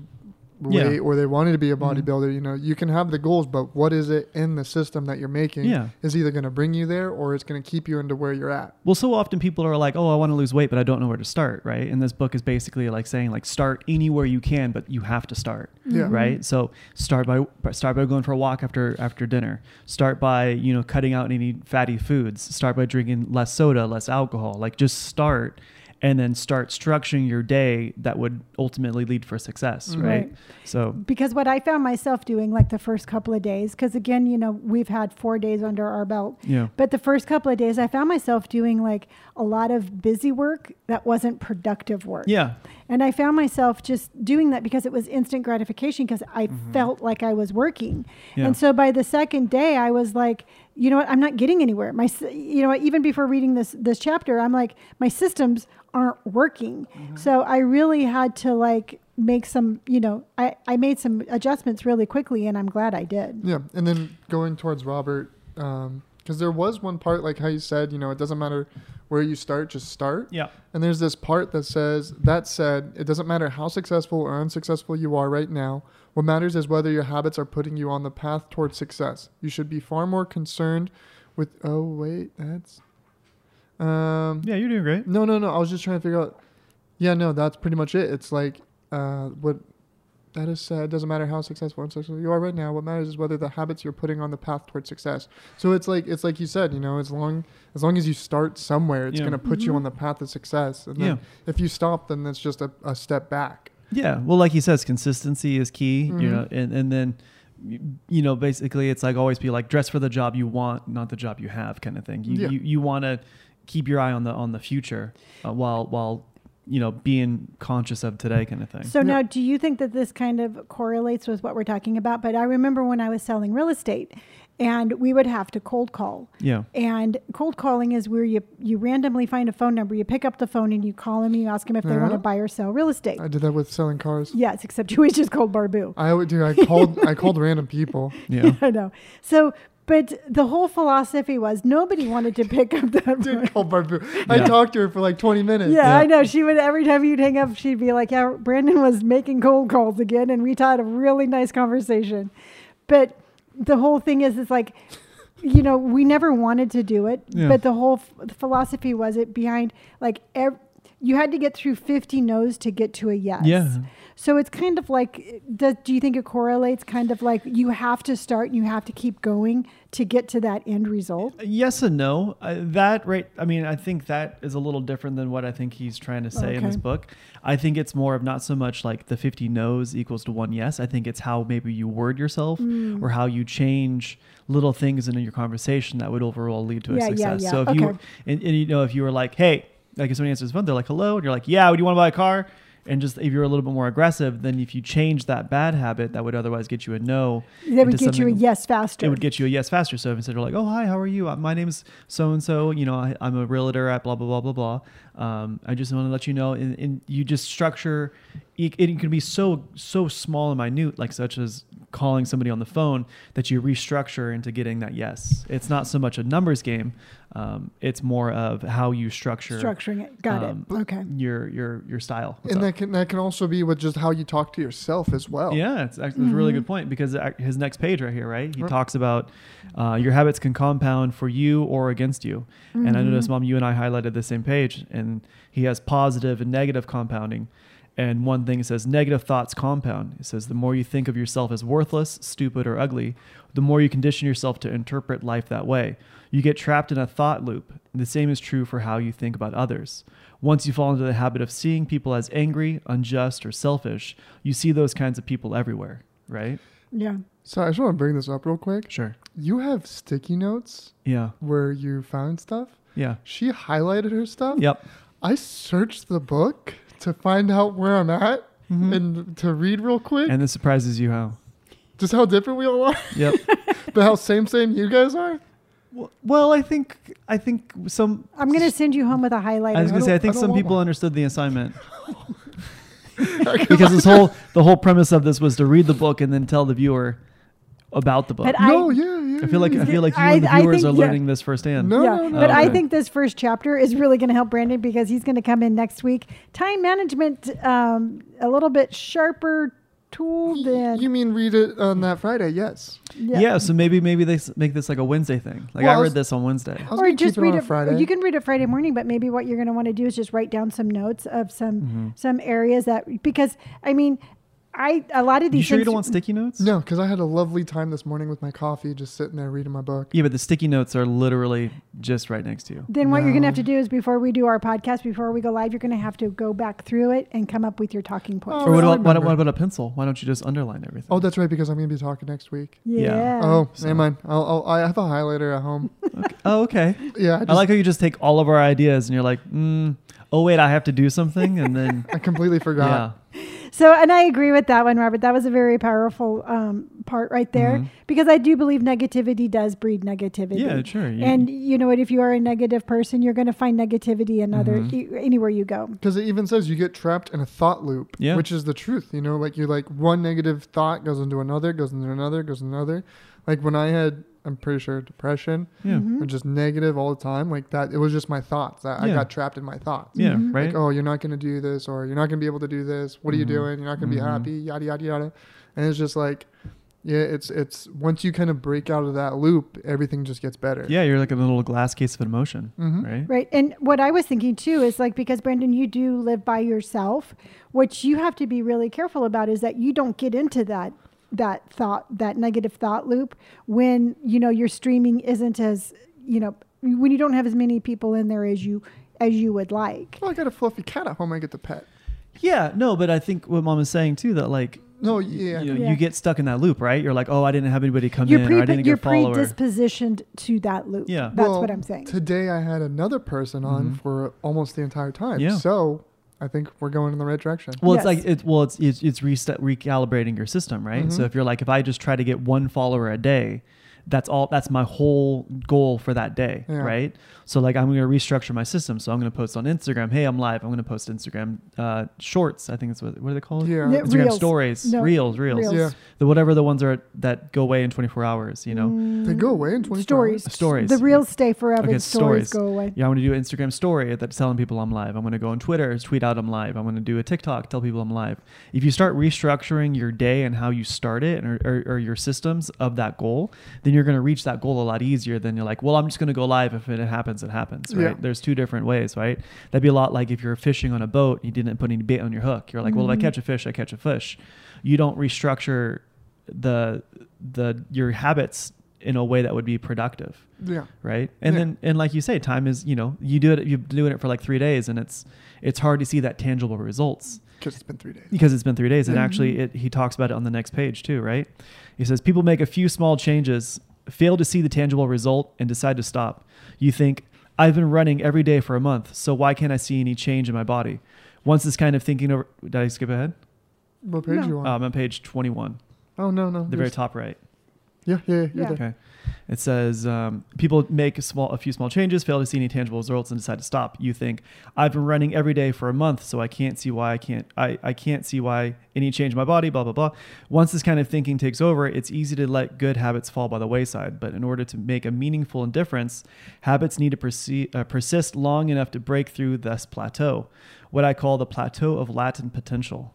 Yeah. weight or they wanted to be a Mhm. bodybuilder, you know, you can have the goals, but what is it in the system that you're making Yeah. is either going to bring you there or it's going to keep you into where you're at. Well, so often people are like, "Oh, I want to lose weight, but I don't know where to start." Right? And this book is basically like saying, like, start anywhere you can, but you have to start. Yeah. Right? So start by start by going for a walk after after dinner. Start by you know cutting out any fatty foods. Start by drinking less soda, less alcohol. Like just start, and then start structuring your day that would ultimately lead for success. Mhm. Right? So because what i found myself doing like the first couple of days because again you know we've had four days under our belt yeah. But the first couple of days, I found myself doing like a lot of busy work that wasn't productive work. Yeah. And I found myself just doing that because it was instant gratification because I felt like I was working. Yeah. And so by the second day, I was like, you know what? I'm not getting anywhere. My, you know, even before reading this this chapter, I'm like, my systems aren't working. Mm-hmm. So I really had to like make some, you know, I I made some adjustments really quickly, and I'm glad I did. Yeah, and then going towards Robert, um, because there was one part like how you said, you know, it doesn't matter where you start, just start. Yeah. And there's this part that says, that said, it doesn't matter how successful or unsuccessful you are right now. What matters is whether your habits are putting you on the path towards success. You should be far more concerned with. Oh wait, that's. Um. Yeah, you're doing great. No, no, no. I was just trying to figure out. Yeah, no, that's pretty much it. It's like, uh, what that is said. It doesn't matter how successful or unsuccessful you are right now. What matters is whether the habits you're putting on the path towards success. So it's like it's like you said. You know, as long as long as you start somewhere, it's Yeah. going to put you Mhm. on the path of success. And then Yeah. if you stop, then that's just a, a step back. Yeah. Well, like he says, consistency is key, you Mhm. know, and, and then, you know, basically it's like always be like dress for the job you want, not the job you have kind of thing. You, Yeah. you, you want to keep your eye on the, on the future uh, while, while, you know, being conscious of today kind of thing. So Yeah. now, do you think that this kind of correlates with what we're talking about? But I remember when I was selling real estate, and we would have to cold call. yeah. And cold calling is where you you randomly find a phone number, you pick up the phone, and you call them, and you ask them if they want to buy or sell real estate. I did that with selling cars. yes, except you always just called Barbu. I would do. I called. I called random people. Yeah. I know. So, but the whole philosophy was nobody wanted to pick up the phone. Did call Barbu. I Yeah. talked to her for like 20 minutes. Yeah, Yeah. I know. She would every time you'd hang up, she'd be like, "Yeah, Brandon was making cold calls again," and we had a really nice conversation. But the whole thing is, it's like, you know, we never wanted to do it, Yeah. but the whole f- philosophy was it behind like ev- you had to get through fifty no's to get to a yes. Yeah. So it's kind of like, does, do you think it correlates? Kind of like you have to start and you have to keep going to get to that end result. Yes and no. Uh, that right. I mean, I think that is a little different than what I think he's trying to say in this book. I think it's more of not so much like the 50 no's equals to one yes. I think it's how maybe you word yourself Mm. or how you change little things in your conversation that would overall lead to a Yeah, yeah, success. yeah. So if you and, and you know if you were like, hey, like if somebody answers the phone, they're like, hello, and you're like, yeah, would you want to buy a car? And just if you're a little bit more aggressive, then if you change that bad habit that would otherwise get you a no, That would get you a yes faster. it would get you a yes faster. So if instead of like, oh hi, how are you? My name is so and so. You know, I, I'm a realtor at blah blah blah blah blah. Um, I just want to let you know, and, and you just structure. It, it can be so so small and minute, like such as calling somebody on the phone that you restructure into getting that yes. It's not so much a numbers game. Um, it's more of how you structure Structuring it. Got um, it. Okay. your your your style. What's and up? that can that can also be with just how you talk to yourself as well. Yeah, it's actually it's a really Mhm. good point because his next page right here, right? He Right. talks about uh, your habits can compound for you or against you. And I noticed, Mhm. Mom, you and I highlighted the same page, and he has positive and negative compounding. And one thing it says negative thoughts compound. It says the more you think of yourself as worthless, stupid, or ugly, the more you condition yourself to interpret life that way. You get trapped in a thought loop. The same is true for how you think about others. Once you fall into the habit of seeing people as angry, unjust, or selfish, you see those kinds of people everywhere, right? Yeah. So I just want to bring this up real quick. Sure. You have sticky notes Yeah. where you found stuff. Yeah. She highlighted her stuff. Yep. I searched the book to find out where I'm at Mhm. and to read real quick. And this surprises you how? just how different we all are, Yep. but how same same you guys are. Well- well, I think I think some. I'm gonna send you home with a highlighter. I was gonna say I I think don't some people one. understood the assignment because this whole the whole premise of this was to read the book and then tell the viewer about the book. But I, I- no, yeah, yeah. feel like I feel like you I- and the viewers think- are yeah. learning this firsthand. No, yeah, no, no. but I think this first chapter is really going to help Brandon because he's going to come in next week. Time management, um, a little bit sharper tool than You mean read it on that Friday? Yes. Yeah. yeah so maybe maybe they make this like a Wednesday thing. Like Well, I I read this on Wednesday. Or just keep it read on it Friday. You can read it Friday morning, but maybe what you're going to want to do is just write down some notes of some Mhm. some areas that because I mean, I a lot of these You sure you don't want sticky notes? No, because I had a lovely time this morning with my coffee, just sitting there reading my book. Yeah, but the sticky notes are literally just right next to you. then what you're going to have to do is before we do our podcast, before we go live, you're going to have to go back through it and come up with your talking points. Oh, or what about, what, what about a pencil? Why don't you just underline everything? Oh, that's right, because I'm gonna be talking next week. yeah. yeah. oh, so- never mind. I'll, I'll, I have a highlighter at home. okay. oh, okay. yeah, I, just, I like how you just take all of our ideas and you're like, mm, oh wait, I have to do something, and then I completely forgot. yeah, So, and I agree with that one, Robert. That was a very powerful um, part right there Mhm. because I do believe negativity does breed negativity. yeah, sure. You- And you know what? If you are a negative person, you're going to find negativity in other Mhm. e- anywhere you go. Because it even says you get trapped in a thought loop, Yeah. which is the truth. You know, like you're like one negative thought goes into another, goes into another, goes into another. Like when I had, I'm pretty sure depression, yeah, Mhm. or just negative all the time, like that. It was just my thoughts. I, I got trapped in my thoughts. yeah, Mhm. right. Like, oh, you're not going to do this, or you're not going to be able to do this. What are you Mhm. doing? You're not going to be happy. Yada yada yada. And it's just like, yeah, it's it's once you kind of break out of that loop, everything just gets better. yeah, you're like a little glass case of emotion, Mhm. right? Right. And what I was thinking too is like, because Brandon, you do live by yourself, what you have to be really careful about is that you don't get into that that thought that negative thought loop when you know your streaming isn't as you know when you don't have as many people in there as you as you would like Well, I got a fluffy cat at home. I get the pet. Yeah, no, but I think what mom is saying too that like No, yeah. you, know, Yeah. you get stuck in that loop, right? You're like, oh, I didn't have anybody come you're, in, pre- or I didn't you're get a follower. predispositioned to that loop Yeah. that's Well, what i'm saying Today I had another person on Mhm. for almost the entire time. Yeah. So I think we're going in the right direction. Well, Yes. it's like it's Well, it's it's, it's reset, recalibrating your system, right? So Mhm. if you're like, if I just try to get one follower a day, that's all. That's my whole goal for that day, Yeah. right? So like, I'm going to restructure my system. So I'm going to post on Instagram. Hey, I'm live. I'm going to post Instagram uh, shorts. I think it's what what are they called? Yeah. Yeah, Instagram Reels. stories, No, reels, reels, Reels. Yeah. The whatever the ones are that go away in 24 hours. You know, They go away in 24 stories hours? Stories. the reels stay forever Okay, stories, stories. go away Yeah, I'm going to do an Instagram story that's telling people I'm live. I'm going to go on Twitter, tweet out I'm live. I'm going to do a TikTok, tell people I'm live. If you start restructuring your day and how you start it or, or, or your systems of that goal, then you're going to reach that goal a lot easier than you're like, well, I'm just going to go live. If it happens, it happens, right? Yeah. There's two different ways, right? That'd be a lot like if you're fishing on a boat, you didn't put any bait on your hook. You're like, well, if I Mhm. catch a fish, I catch a fish. You don't restructure the the your habits in a way that would be productive Yeah. right and Yeah. then and like you say time is you know you do it you're doing it for like three days and it's it's hard to see that tangible results Because it's been three days. because it's been three days and Mhm. actually it, he talks about it on the next page too right he says people make a few small changes fail to see the tangible result and decide to stop you think i've been running every day for a month so why can't i see any change in my body once this kind of thinking over did i skip ahead What page No. you on? um, I'm on page 21 oh, no, no. the very top right Yeah, yeah, yeah. Yeah. Okay. It says um, people make a small, a few small changes, fail to see any tangible results, and decide to stop. You think I've been running every day for a month, so I can't see why I can't. I, I can't see why any change in my body. Blah blah blah. Once this kind of thinking takes over, it's easy to let good habits fall by the wayside. But in order to make a meaningful difference, habits need to perse- uh, persist long enough to break through this plateau, what I call the plateau of latent potential.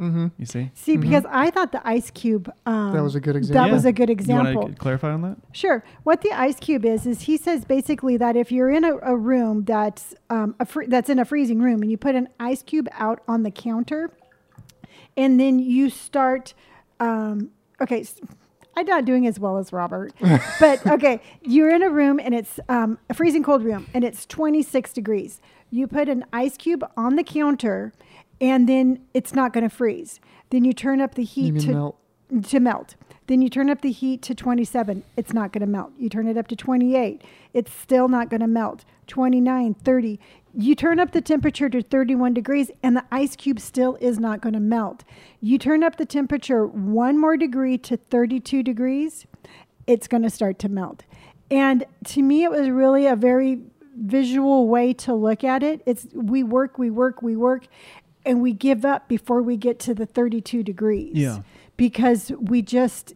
Mm-hmm. You see? See, Mhm. because I thought the ice cube. Um, That was a good example. That example. was a good example. want clarify on that? Sure. What the ice cube is is he says basically that if you're in a, a room that's um, a fr- that's in a freezing room and you put an ice cube out on the counter, and then you start. Um, okay, I'm not doing as well as Robert, but okay, you're in a room and it's um, a freezing cold room and it's 26 degrees. You put an ice cube on the counter, and then it's not going to freeze. Then you turn up the heat to melt. to melt. Then you turn up the heat to 27. It's not going to melt. You turn it up to 28. It's still not going to melt. 29, 30. You turn up the temperature to 31 degrees and the ice cube still is not going to melt. You turn up the temperature one more degree to 32 degrees, it's going to start to melt. And to me, it was really a very visual way to look at it. It's we work, we work, we work, and we give up before we get to the 32 degrees Yeah. because we just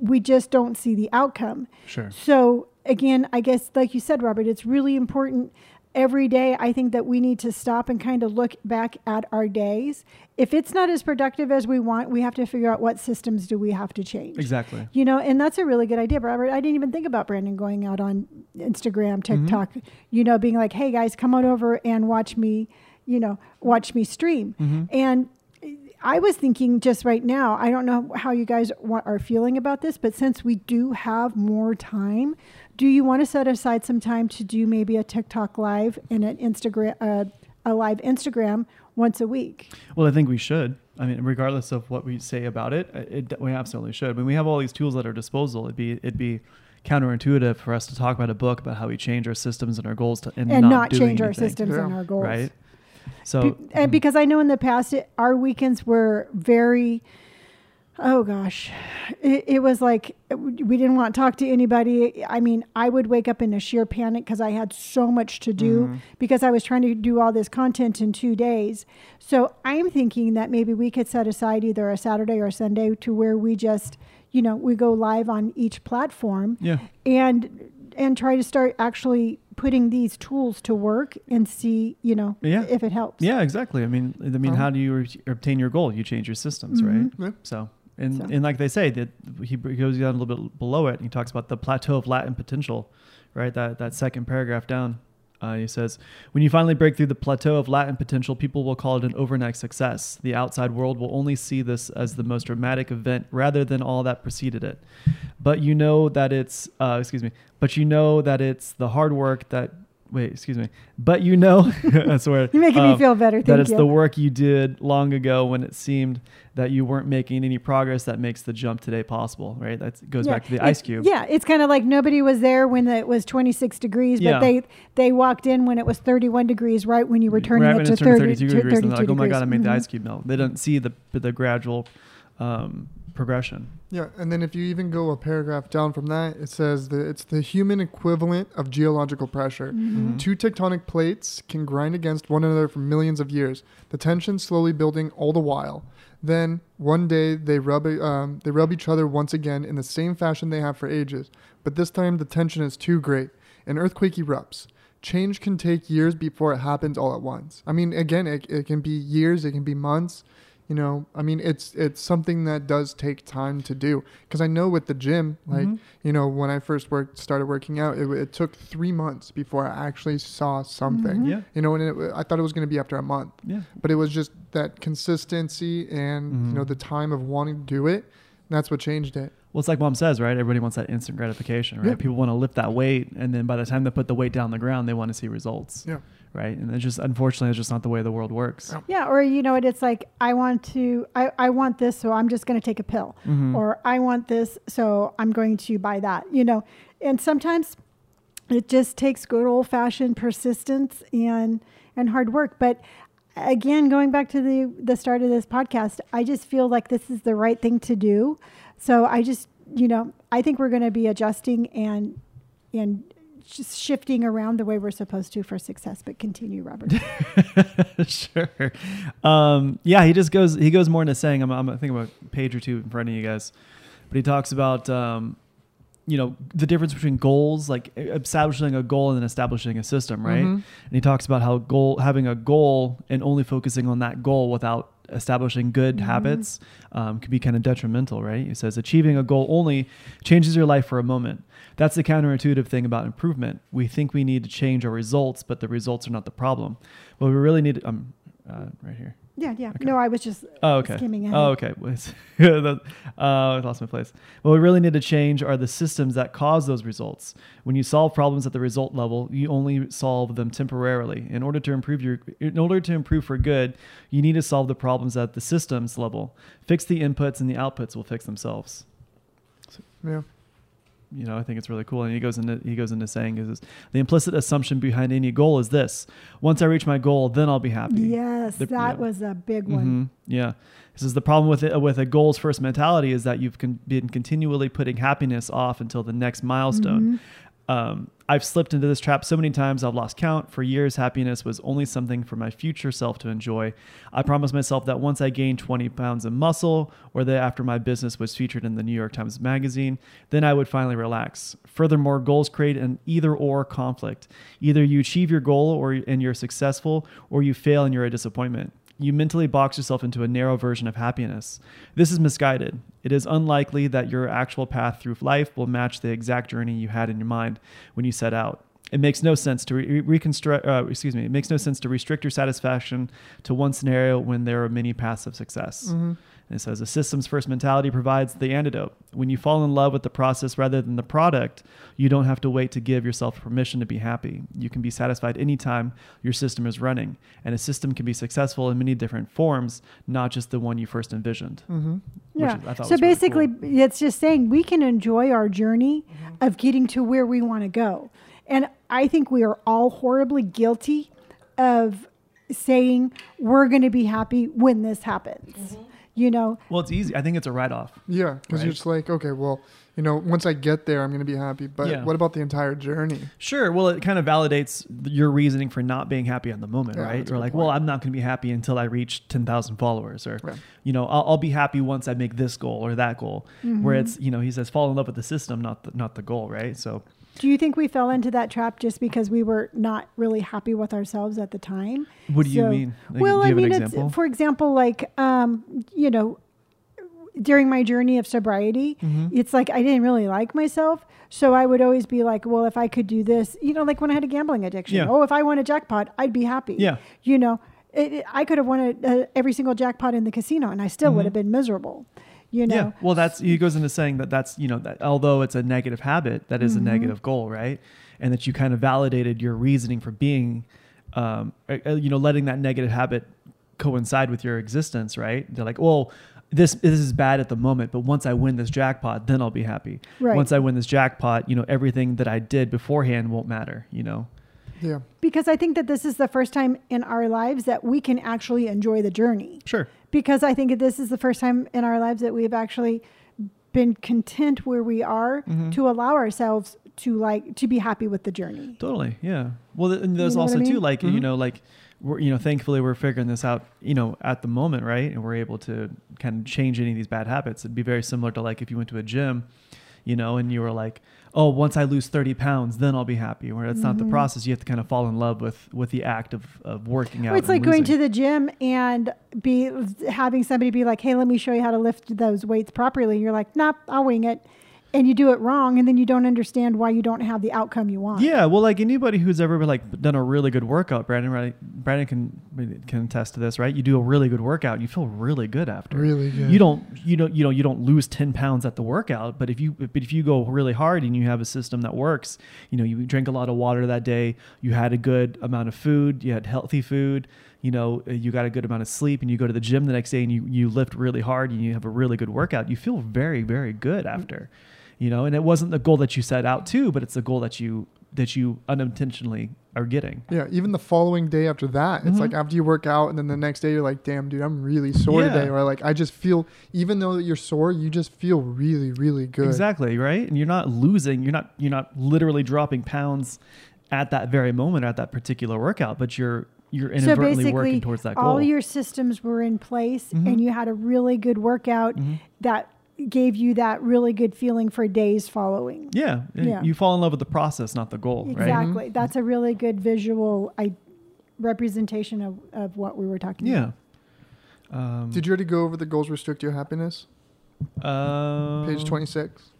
we just don't see the outcome. Sure. So again, I guess like you said, Robert, it's really important every day. I think that we need to stop and kind of look back at our days. If it's not as productive as we want, we have to figure out what systems do we have to change. Exactly. You know, and that's a really good idea, Robert. I didn't even think about Brandon going out on Instagram, mm-hmm. TikTok, you know, being like, "Hey guys, come on over and watch me, you know, watch me stream." Mm-hmm. And I was thinking just right now, I don't know how you guys wa- are feeling about this, but since we do have more time, do you want to set aside some time to do maybe a TikTok live and an Instagram, uh, a live Instagram once a week? Well, I think we should. I mean, regardless of what we say about it, it, we absolutely should. When we have all these tools at our disposal, it'd be it'd be counterintuitive for us to talk about a book about how we change our systems and our goals to and, And, not, not, doing change our anything, systems and our goals. right? So mm-hmm. Be- and because I know in the past it, our weekends were very, oh gosh, it, it was like we didn't want to talk to anybody. I mean, I would wake up in a sheer panic because I had so much to do Mhm. because I was trying to do all this content in two days. So I'm thinking that maybe we could set aside either a Saturday or a Sunday to where we just, you know, we go live on each platform yeah, and and try to start actually putting these tools to work and see, you know, Yeah. if it helps. yeah, exactly. I mean, I mean, Um, how do you re- obtain your goal? You change your systems, right? Mhm. Yeah. So. And, So- and like they say that he goes down a little bit below it and he talks about the plateau of latent potential right that that second paragraph down uh, he says when you finally break through the plateau of latent potential people will call it an overnight success. The outside world will only see this as the most dramatic event rather than all that preceded it. But you know that it's uh, excuse me but you know that it's the hard work that wait excuse me but you know that's where You're making um, me feel better. Thank that it's you. the work you did long ago when it seemed that you weren't making any progress that makes the jump today possible, right? That goes Yeah, back to the it- ice cube. Yeah, it's kind of like nobody was there when it was 26 degrees, but Yeah. they they walked in when it was 31 degrees, right when you were turning right it to it's 30, 32 to degrees, and 32 they're like, oh my god, I made the Mhm. ice cube melt. They don't see the the gradual um, progression. Yeah, and then if you even go a paragraph down from that, it says that it's the human equivalent of geological pressure. Mhm. Mhm. Two tectonic plates can grind against one another for millions of years. The tension slowly building all the while. Then one day they rub um, they rub each other once again in the same fashion they have for ages. But this time the tension is too great. An earthquake erupts. Change can take years before it happens all at once. I mean, again, it, it can be years, it can be months. You know, I mean, it's it's something that does take time to do. Because I know with the gym, like Mhm. you know, when I first worked, started working out, it, it took three months before I actually saw something. Mhm. Yeah, You know, and it, I thought it was going to be after a month, yeah, but it was just that consistency and you know Mhm. the time of wanting to do it. That's what changed it. Well, it's like mom says, right? Everybody wants that instant gratification, right? Yeah. People want to lift that weight, and then by the time they put the weight down on the ground, they want to see results. Yeah. Right. And it's just unfortunately, it's just not the way the world works. Yeah. Yeah, or you know what? It's like I want to, I, I want this, so I'm just going to take a pill, Mhm. or I want this, so I'm going to buy that. You know, and sometimes it just takes good old fashioned persistence and and hard work. But again, going back to the the start of this podcast, I just feel like this is the right thing to do. So I just you know, I think we're going to be adjusting and and just shifting around the way we're supposed to for success. But continue, Robert. sure. Um, yeah, he just goes. He goes more into saying. I'm. I'm thinking about a page or two in front of you guys, but he talks about. Um, you know the difference between goals like establishing a goal and then establishing a system right Mhm. and he talks about how goal having a goal and only focusing on that goal without establishing good Mhm. habits um, can be kind of detrimental right he says achieving a goal only changes your life for a moment that's the counterintuitive thing about improvement we think we need to change our results but the results are not the problem what we really need um, uh, right here yeah, yeah. Okay. No, I was just Oh, okay. skimming ahead. Oh, okay. Was- that- uh, I lost my place. What we really need to change are the systems that cause those results. When you solve problems at the result level, you only solve them temporarily. In order to improve your, in order to improve for good, you need to solve the problems at the systems level. Fix the inputs, and the outputs will fix themselves. Yeah. You know, I think it's really cool. And he goes into he goes into saying is this, the implicit assumption behind any goal is this: once I reach my goal, then I'll be happy. Yes, The- that yeah. was a big one. Mhm. Yeah. This is the problem with it, with a goals first mentality is that you've con- been continually putting happiness off until the next milestone. Mhm. Um, I've slipped into this trap so many times I've lost count. For years, happiness was only something for my future self to enjoy. I promised myself that once I gained 20 pounds of muscle, or that after my business was featured in the New York Times Magazine, then I would finally relax. Furthermore, goals create an either or conflict. Either you achieve your goal or and you're successful, or you fail and you're a disappointment. You mentally box yourself into a narrow version of happiness. This is misguided. It is unlikely that your actual path through life will match the exact journey you had in your mind when you set out. It makes no sense to re- reconstruct. Uh, excuse me. It makes no sense to restrict your satisfaction to one scenario when there are many paths of success. Mhm. And it says a systems first mentality provides the antidote. When you fall in love with the process rather than the product, you don't have to wait to give yourself permission to be happy. You can be satisfied anytime your system is running. And a system can be successful in many different forms, not just the one you first envisioned. Mhm. Yeah. is- I So was really basically, cool. Mm-hmm. it's just saying we can enjoy our journey of getting to where we want to go. And I think we are all horribly guilty of saying we're going to be happy when this happens. Mm-hmm. You know, Well, it's easy. I think it's a write off. Yeah, because Right. you're just like, okay, well, you know, once I get there, I'm gonna be happy. But Yeah. what about the entire journey? Sure. Well, it kind of validates your reasoning for not being happy in the moment, Yeah, right? that's a You're good like, well. I'm not going to be happy until I reach 10,000 followers, or, Yeah. you know, I'll, I'll be happy once I make this goal or that goal. Mm-hmm. Where it's, you know, he says, fall in love with the system, not the, not the goal, right? So, do you think we fell into that trap just because we were not really happy with ourselves at the time? what do you mean? Like, well, you I mean, an example? it's for example, like um, you know, during my journey of sobriety, Mhm. it's like I didn't really like myself, so I would always be like, well, if I could do this, you know, like when I had a gambling addiction. Yeah. Oh, if I won a jackpot, I'd be happy. Yeah. you know, it, it- I could have won a, uh, every single jackpot in the casino, and I still would Mhm. have been miserable. You know, Yeah. Well, that's he goes into saying that that's you know that although it's a negative habit, that is Mhm. a negative goal, right? And that you kind of validated your reasoning for being, um, uh, uh, you know, letting that negative habit coincide with your existence, right? They're like, well, this this is bad at the moment, but once I win this jackpot, then I'll be happy. Right. Once I win this jackpot, you know, everything that I did beforehand won't matter. You know. Yeah. because I think that this is the first time in our lives that we can actually enjoy the journey. Sure. Because I think this is the first time in our lives that we've actually been content where we are Mhm. to allow ourselves to like to be happy with the journey. Totally. Yeah. Well, th- and there's know what I also too, like you Mhm. know, like we're you know, thankfully we're figuring this out, you know, at the moment, right? And we're able to kind of change any of these bad habits. It'd be very similar to like if you went to a gym, you know, and you were like, oh, once I lose 30 pounds, then I'll be happy. Where it's not the Mhm. process. You have to kind of fall in love with with the act of of working out. Or it's like going to the gym and be having somebody be like, "Hey, let me show you how to lift those weights properly." And you're like, "Nope, I'll wing it," and you do it wrong, and then you don't understand why you don't have the outcome you want. Yeah, well, like anybody who's ever like done a really good workout, Brandon, right? Brandon can can attest to this, right? You do a really good workout, and you feel really good after. Really good. You don't, you don't, you know, you don't lose ten pounds at the workout, but if you, but if you go really hard and you have a system that works, you know, you drink a lot of water that day, you had a good amount of food, you had healthy food, you know, you got a good amount of sleep, and you go to the gym the next day and you you lift really hard and you have a really good workout, you feel very very good after, you know, and it wasn't the goal that you set out to, but it's the goal that you that you unintentionally are getting. Yeah, even the following day after that, it's Mhm. like after you work out, and then the next day you're like, "Damn, dude, I'm really sore Yeah. today," or like, "I just feel." Even though that you're sore, you just feel really, really good. Exactly, right? And you're not losing, you're not you're not literally dropping pounds at that very moment at that particular workout, but you're you're So inadvertently working towards that goal. all your systems were in place, Mhm. and you had a really good workout Mhm. that gave you that really good feeling for days following. Yeah, Yeah. You fall in love with the process, not the goal, right? Exactly. That's a really good visual I, representation of, of what we were talking Yeah. about. Um, Did you already go over the goals restrict your happiness? um, Page twenty six.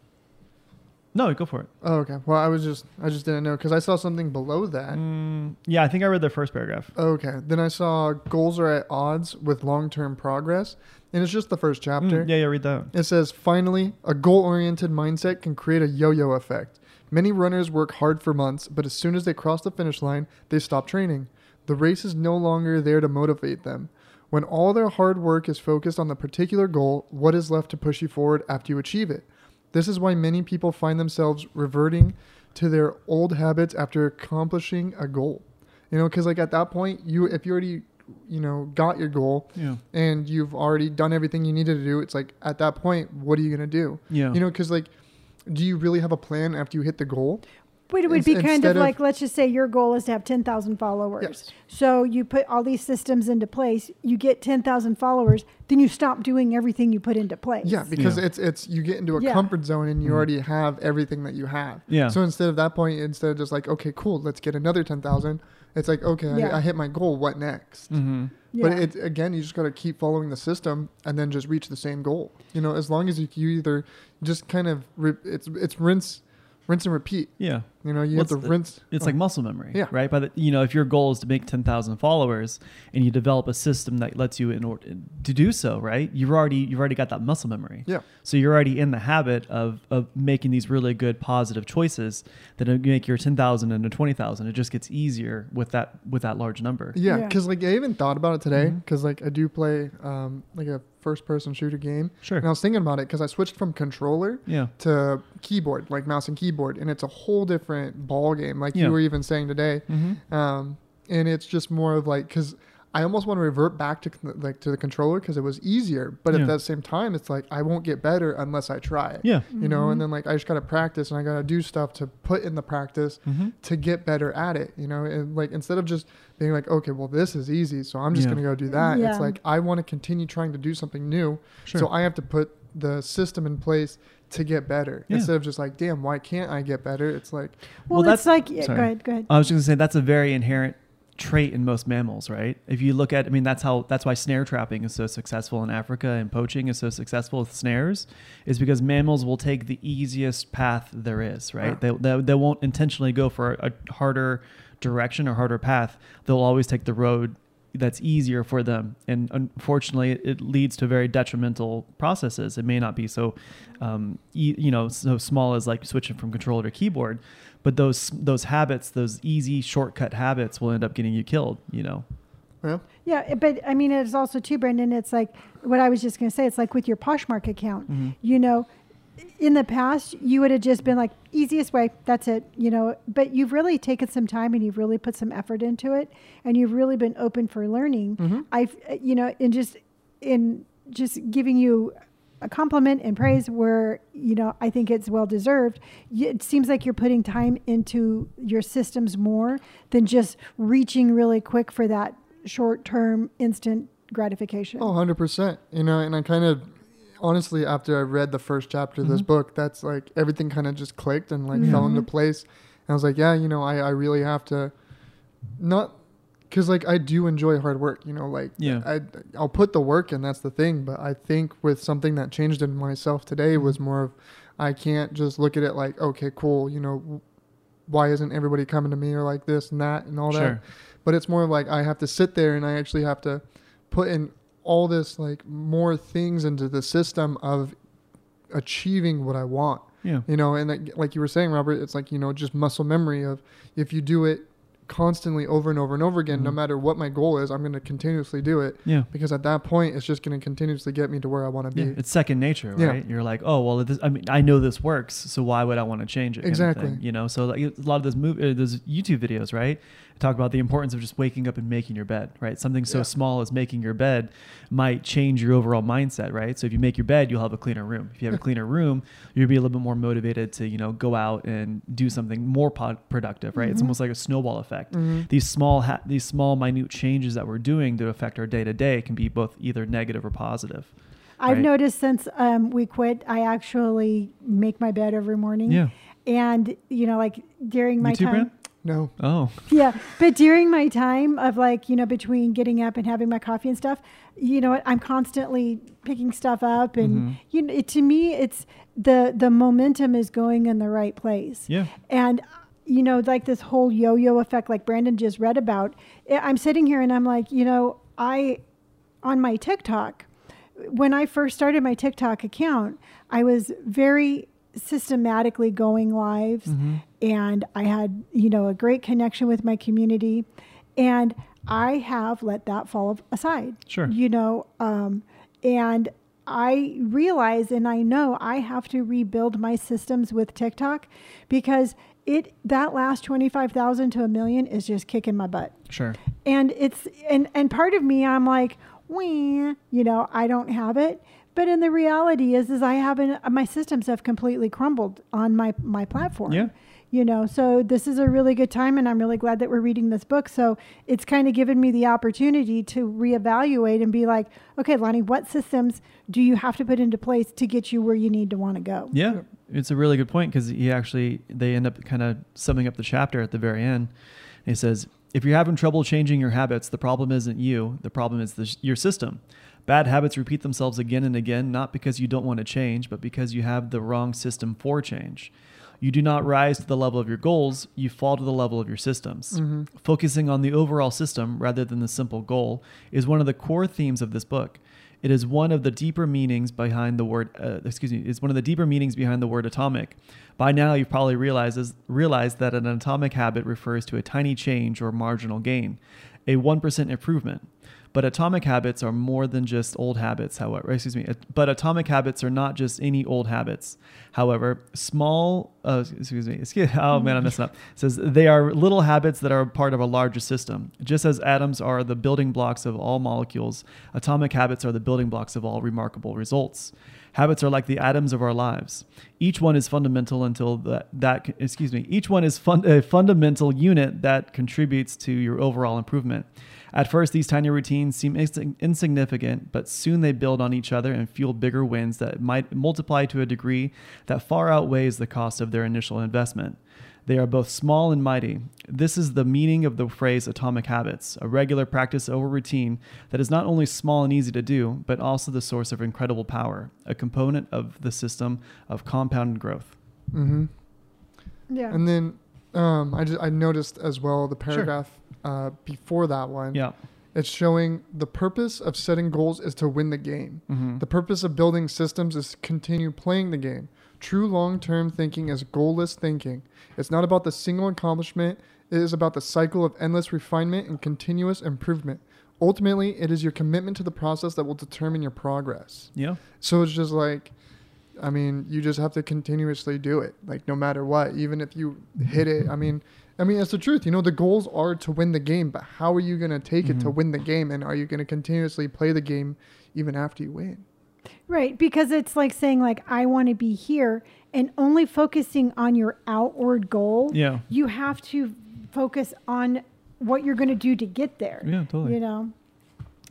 No, go for it. Oh, okay. Well, I was just, I just didn't know because I saw something below that. Mm, yeah, I think I read the first paragraph. Okay. Then I saw goals are at odds with long term progress, and it's just the first chapter. Mm, yeah, yeah, read that. It says, finally, a goal oriented mindset can create a yo yo effect. Many runners work hard for months, but as soon as they cross the finish line, they stop training. The race is no longer there to motivate them. When all their hard work is focused on the particular goal, what is left to push you forward after you achieve it? This is why many people find themselves reverting to their old habits after accomplishing a goal. You know, because like at that point, you if you already, you know, got your goal, Yeah. and you've already done everything you needed to do, it's like at that point, what are you gonna do? Yeah. You know, because like, do you really have a plan after you hit the goal? But it would be kind instead of of- like, let's just say your goal is to have 10,000 followers. Yes. So you put all these systems into place, you get 10,000 followers, then you stop doing everything you put into place. Yeah, because Yeah. it's it's you get into a Yeah. comfort zone and you Mhm. already have everything that you have. Yeah. So instead of that point, instead of just like, okay, cool, let's get another ten thousand, it's like, okay, Yeah. I, I hit my goal. What next? mm-hmm. Yeah. But it again, you just got to keep following the system and then just reach the same goal. You know, as long as you, you either just kind of re- it's it's rinse, rinse and repeat. Yeah. You know, you Well, have to it's the- rinse. It's oh, like muscle memory, Yeah. right? But you know, if your goal is to make ten thousand followers, and you develop a system that lets you in order to do so, right? You've already you've already got that muscle memory. Yeah. So you're already in the habit of of making these really good positive choices that make your ten thousand into twenty thousand. It just gets easier with that with that large number. Yeah, Yeah. because like I even thought about it today Mhm. because like I do play um, like a first person shooter game, Sure. and I was thinking about it because I switched from controller Yeah. to keyboard, like mouse and keyboard, and it's a whole different ball game. Like Yeah. you were even saying today, Mm-hmm. um, and it's just more of like because I almost want to revert back to like to the controller because it was easier, but Yeah. at the same time, it's like I won't get better unless I try it. Yeah. You know, and then like I just gotta practice and I gotta do stuff to put in the practice Mm-hmm. to get better at it, you know, and like instead of just being like, okay, well, this is easy, so I'm just Yeah. gonna go do that. Yeah. It's like I want to continue trying to do something new, Sure. so I have to put the system in place to get better Yeah. instead of just like, damn, why can't I get better? It's like, Well, Well, it's like, yeah, sorry. go ahead, go ahead. I was just gonna say that's a very inherent trait in most mammals, right? If you look at, I mean, that's how that's why snare trapping is so successful in Africa and poaching is so successful with snares, is because mammals will take the easiest path there is, right? They, they they won't intentionally go for a harder direction or harder path. They'll always take the road that's easier for them, and unfortunately, it, it leads to very detrimental processes. It may not be so, um, e- you know, so small as like switching from controller to keyboard, but those those habits, those easy shortcut habits, will end up getting you killed. You know. well, Yeah, but I mean, it's also too, Brendan. It's like what I was just going to say. It's like with your Poshmark account. Mhm. You know, in the past, you would have just been like easiest way. That's it. You know, but you've really taken some time and you've really put some effort into it, and you've really been open for learning. Mhm. I've, you know, in just in just giving you a compliment and praise where you know I think it's well deserved. It seems like you're putting time into your systems more than just reaching really quick for that short-term instant gratification. oh, 100%. You know, and I kind of, honestly, after I read the first chapter of this Mhm. book, that's like everything kind of just clicked and like fell Mhm. into place. And I was like, yeah, you know, I, I really have to not because like I do enjoy hard work, you know, like Yeah. I I'll put the work in. That's the thing. But I think with something that changed in myself today was mm-hmm. more of I can't just look at it like okay, cool, you know, why isn't everybody coming to me or like this and that and all that. Sure. But it's more like I have to sit there and I actually have to put in all this like more things into the system of achieving what I want Yeah. you know and like, like you were saying robert it's like you know just muscle memory of if you do it constantly over and over and over again. No Mhm. matter what my goal is, I'm going to continuously do it Yeah. because at that point, it's just going to continuously get me to where I want to be. Yeah, it's second nature, Yeah. right? You're like, oh well, this, I mean, I know this works, so why would I want to change it? kind of Exactly. you know, so like a lot of those move, uh, those YouTube videos, right? Talk about the importance of just waking up and making your bed, right? Something so Yeah. small as making your bed might change your overall mindset, right? So if you make your bed, you'll have a cleaner room. If you have a cleaner room, you'll be a little bit more motivated to, you know, go out and do something more pod- productive, right? It's Mhm. almost like a snowball effect Mhm. these small ha- these small minute changes that we're doing to affect our day to day can be both either negative or positive. I've Right. noticed since um, we quit, I actually make my bed every morning. Yeah. And you know, like during my too, time, Brent? No. Oh, yeah. But during my time of like, you know, between getting up and having my coffee and stuff, you know what? I'm constantly picking stuff up, and Mhm. you know, it, to me, it's the the momentum is going in the right place. yeah. And you know, like this whole yo-yo effect, like Brandon just read about. I'm sitting here and I'm like, you know, I on my TikTok, when I first started my TikTok account, I was very systematically going lives Mhm. and I had, you know, a great connection with my community. And I have let that fall aside. Sure. You know, um, and I realize and I know I have to rebuild my systems with TikTok because it that last 25,000 to a million is just kicking my butt Sure. and it's and and part of me i'm like Wah, you know i don't have it but in the reality is is i haven't my systems have completely crumbled on my my platform Yeah. you know so this is a really good time and i'm really glad that we're reading this book so it's kind of given me the opportunity to reevaluate and be like okay lonnie what systems do you have to put into place to get you where you need to want to go Yeah. It's a really good point because he actually, they end up kind of summing up the chapter at the very end. He says, if you're having trouble changing your habits, the problem isn't you, the problem is the, your system. Bad habits repeat themselves again and again, not because you don't want to change, but because you have the wrong system for change. You do not rise to the level of your goals, you fall to the level of your systems. Mhm. Focusing on the overall system rather than the simple goal is one of the core themes of this book. It is one of the deeper meanings behind the word, uh, excuse me, it's one of the deeper meanings behind the word atomic. By now, you've probably realized, realized that an atomic habit refers to a tiny change or marginal gain, a 1% improvement. But atomic habits are more than just old habits, however, excuse me, but atomic habits are not just any old habits. However, small, uh, excuse me, excuse, oh man, I messed up. It says they are little habits that are part of a larger system. Just as atoms are the building blocks of all molecules, atomic habits are the building blocks of all remarkable results. Habits are like the atoms of our lives. Each one is fundamental until that, that excuse me, each one is fun, a fundamental unit that contributes to your overall improvement. At first, these tiny routines seem ins- insignificant, but soon they build on each other and fuel bigger wins that might multiply to a degree that far outweighs the cost of their initial investment. They are both small and mighty. This is the meaning of the phrase atomic habits, a regular practice over routine that is not only small and easy to do, but also the source of incredible power, a component of the system of compounded growth. Mm-hmm. yeah And then um, I just I noticed as well the paragraph uh, before that one. Yeah. It's showing the purpose of setting goals is to win the game. Mm-hmm. The purpose of building systems is to continue playing the game. True long-term thinking is goalless thinking. It's not about the single accomplishment. It is about the cycle of endless refinement and continuous improvement. Ultimately, it is your commitment to the process that will determine your progress. yeah. So it's just like, I mean, you just have to continuously do it, like no matter what. Even if you hit it, I mean, I mean, it's the truth. You know, the goals are to win the game, but how are you going to take it to Mhm. win the game? And are you going to continuously play the game even after you win? Right, because it's like saying like I want to be here and only focusing on your outward goal. Yeah. You have to focus on what you're going to do to get there. Yeah, totally. You know.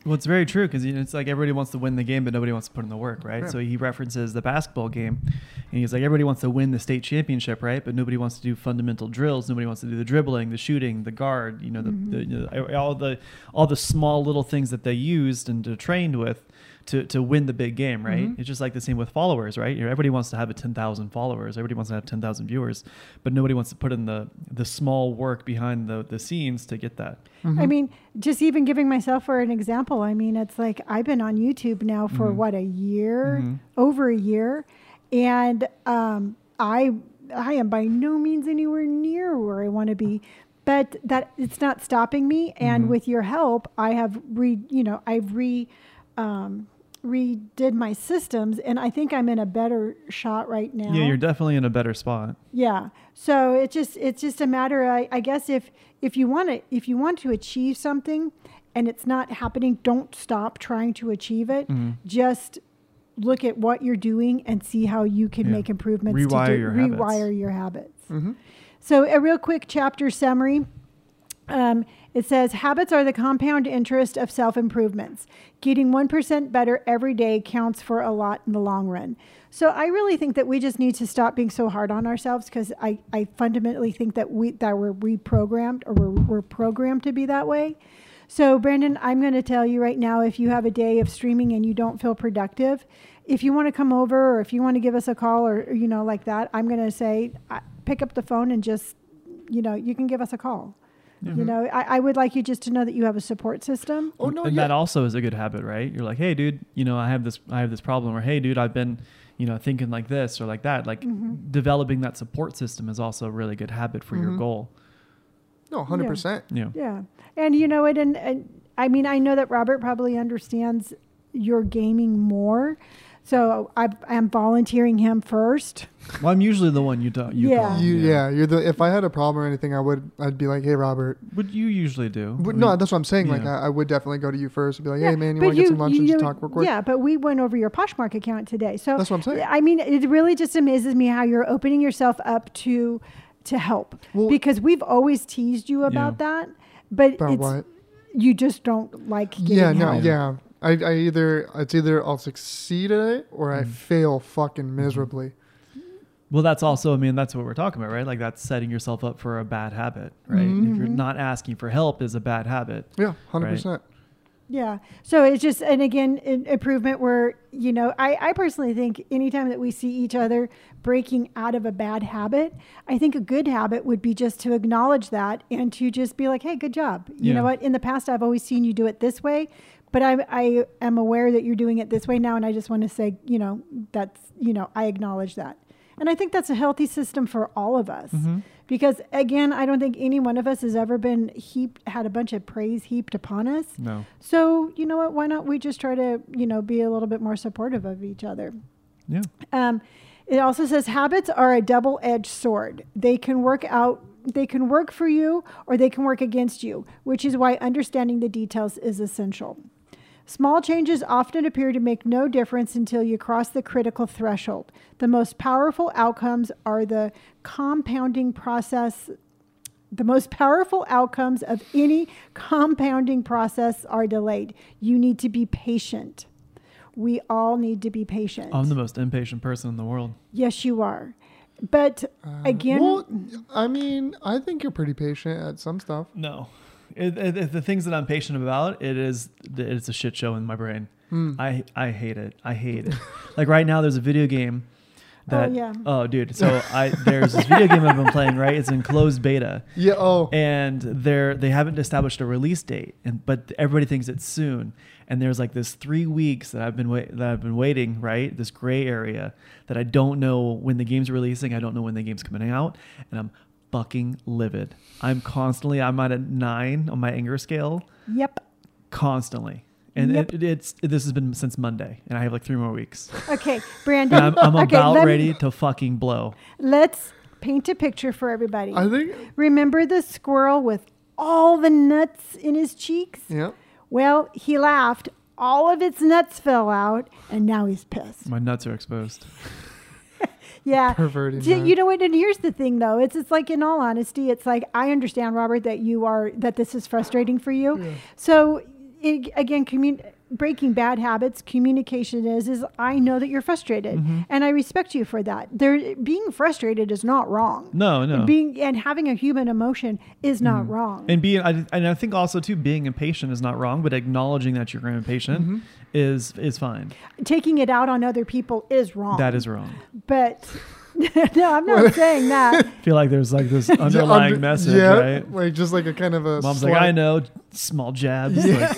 Well, it's very true because it's like everybody wants to win the game, but nobody wants to put in the work, right? So he references the basketball game, and he's like, everybody wants to win the state championship, right? But nobody wants to do fundamental drills. Nobody wants to do the dribbling, the shooting, the guard. You know, the, the mm-hmm. you know, all the all the small little things that they used and trained with to to win the big game, right? Mhm. It's just like the same with followers, right? You know, everybody wants to have a ten thousand followers. Everybody wants to have ten thousand viewers, but nobody wants to put in the the small work behind the the scenes to get that. I Mhm. mean, just even giving myself for an example, I mean, it's like I've been on YouTube now for Mhm. what a year, Mhm. over a year, and um, I I am by no means anywhere near where I want to be. but that it's not stopping me. And Mhm. with your help, I have re, you know, I've re, um, redid my systems, and I think I'm in a better shot right now. Yeah, you're definitely in a better spot. Yeah. So it just it's just a matter. I, I guess if if you want to if you want to achieve something, and it's not happening, don't stop trying to achieve it. Mhm. Just look at what you're doing and see how you can Yeah. make improvements Rewire to do, your habits. rewire your habits. hmm So, a real quick chapter summary. Um, it says habits are the compound interest of self improvements. Getting 1% better every day counts for a lot in the long run. So, I really think that we just need to stop being so hard on ourselves because I, I fundamentally think that, we, that we're reprogrammed or we're, we're programmed to be that way. So, Brandon, I'm going to tell you right now if you have a day of streaming and you don't feel productive, if you want to come over or if you want to give us a call or, you know, like that, I'm going to say, uh, pick up the phone and just, you know, you can give us a call. Yeah. You know, I, I would like you just to know that you have a support system. Oh no, and yeah. that also is a good habit, right? You're like, hey, dude, you know, I have this, I have this problem, or hey, dude, I've been, you know, thinking like this or like that. Like Mhm. developing that support system is also a really good habit for your Mhm. goal. no, hundred percent. Yeah. Yeah. And you know it and, and I mean I know that Robert probably understands your gaming more. So I I'm volunteering him first. Well, I'm usually the one you talk. You Yeah. You, yeah. you're the. If I had a problem or anything, I would. I'd be like, hey, Robert. What you usually do? But I no, mean, that's what I'm saying. Like. I, I would definitely go to you first and be like, Yeah, hey, man, you want to get some lunch and you- just talk real quick? Yeah, but we went over your Poshmark account today. So That's what I'm saying. I mean, it really just amazes me how you're opening yourself up to to help Well- because we've always teased you about that, but About it's what? you just don't like getting Yeah, no, help. yeah. I, I either it's either I'll succeed at it or I Mhm. fail fucking miserably. Well, that's also, I mean, that's what we're talking about, right? Like that's setting yourself up for a bad habit, right? If you're Mhm. not asking for help, is a bad habit. Yeah, hundred percent. Yeah. So it's just, and again, an improvement where, you know, I, I personally think anytime that we see each other breaking out of a bad habit, I think a good habit would be just to acknowledge that and to just be like, hey, good job. You Yeah. know what? In the past, I've always seen you do it this way, but I, I am aware that you're doing it this way now. And I just want to say, you know, that's, you know, I acknowledge that. And I think that's a healthy system for all of us. Mhm. Because again, I don't think any one of us has ever been heaped, had a bunch of praise heaped upon us. No. So, you know what? Why not we just try to, you know, be a little bit more supportive of each other? Yeah. Um, it also says habits are a double edged sword. They can work out, they can work for you or they can work against you, which is why understanding the details is essential. Small changes often appear to make no difference until you cross the critical threshold. The most powerful outcomes are the compounding process. The most powerful outcomes of any compounding process are delayed. You need to be patient. We all need to be patient. I'm the most impatient person in the world. yes, you are. But Uh, again, well, I mean, I think you're pretty patient at some stuff. No. It, it, the things that I'm patient about, it is it's a shit show in my brain. Hmm. I I hate it. I hate it. like right now, there's a video game that. yeah. Oh, dude. So I there's this video game I've been playing. Right, it's in closed beta, Yeah. Oh. and they're they haven't established a release date, and but everybody thinks it's soon. And there's like this three weeks that I've been wait, that I've been waiting. Right, this gray area that I don't know when the game's releasing. I don't know when the game's coming out, and I'm fucking livid. I'm constantly. I'm at a nine on my anger scale yep. constantly. And Yep. it, it's this has been since Monday, and I have like three more weeks. Okay, Brandon. I'm, I'm okay, about let me- ready to fucking blow. let's paint a picture for everybody. I think. Remember the squirrel with all the nuts in his cheeks? Yeah. Well, he laughed. All of its nuts fell out, and now he's pissed. My nuts are exposed. Yeah. Perverted. Do- you know what? And here's the thing, though. It's it's like in all honesty, it's like I understand, Robert, that you are that this is frustrating for you. Yeah. So it, again, commun- breaking bad habits, communication is is I know that you're frustrated, Mhm. and I respect you for that. There, being frustrated is not wrong. No, no. Being and having a human emotion is not Mhm. wrong. and being, I, and I think also too, being impatient is not wrong, but acknowledging that you're impatient Mhm. is is fine. Taking it out on other people is wrong. That is wrong. But no, I'm not saying that. I feel like there's like this underlying under- message, yeah, right? Like just like a kind of a. Mom's like, I know, small jabs. Yeah.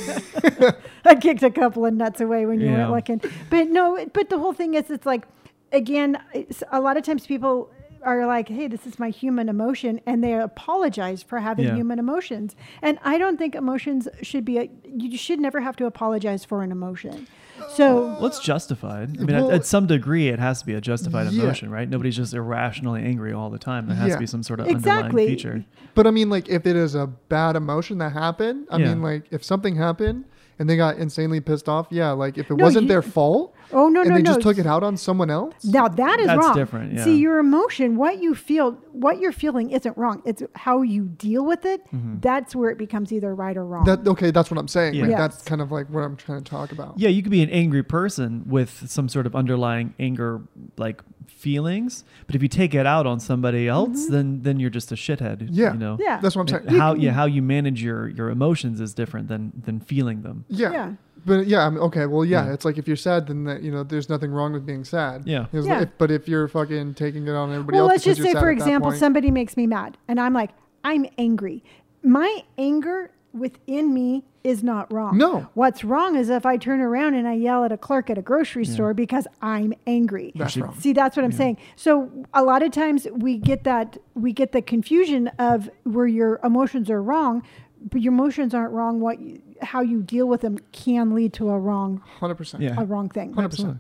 Like, I kicked a couple of nuts away when you Yeah. weren't looking. But no, but the whole thing is, it's like, again, it's, a lot of times people are like, hey, this is my human emotion, and they apologize for having Yeah. human emotions. And I don't think emotions should be. A, you should never have to apologize for an emotion. So Well, it's justified. I mean, Well- at, at some degree, it has to be a justified Yeah. emotion, right? Nobody's just irrationally angry all the time. There has Yeah. to be some sort of Exactly. underlying feature. But I mean, like, if it is a bad emotion that happened, I Yeah. mean, like, if something happened and they got insanely pissed off, yeah, like, if it No, wasn't you- their fault oh no and no they no. just took it out on someone else, Now that is wrong. That's wrong. different, yeah. See, your emotion, what you feel, what you're feeling isn't wrong. It's how you deal with it. Mm-hmm. That's where it becomes either right or wrong. that okay, that's what I'm saying. Yeah. Like, Yes. that's kind of like what I'm trying to talk about. Yeah, you could be an angry person with some sort of underlying anger, like feelings. But if you take it out on somebody else, then then you're just a shithead. Yeah. you know. Mm-hmm. yeah. That's what I'm saying. How yeah how you manage your your emotions is different than than feeling them. Yeah. Yeah. But yeah, I mean, okay, well, yeah, Yeah. it's like if you're sad, then that, you know, there's nothing wrong with being sad. Yeah. Yeah. like- if- but if you're fucking taking it on everybody well, else, let's just you're say, sad for example, point- somebody makes me mad, and I'm like, I'm angry. My anger within me is not wrong. No. What's wrong is if I turn around and I yell at a clerk at a grocery Yeah. store because I'm angry. That's Should- wrong. See, that's what I'm Yeah. saying. So a lot of times we get that we get the confusion of where your emotions are wrong, but your emotions aren't wrong. What you, how you deal with them can lead to a wrong 100%. Yeah. a wrong thing. 100%.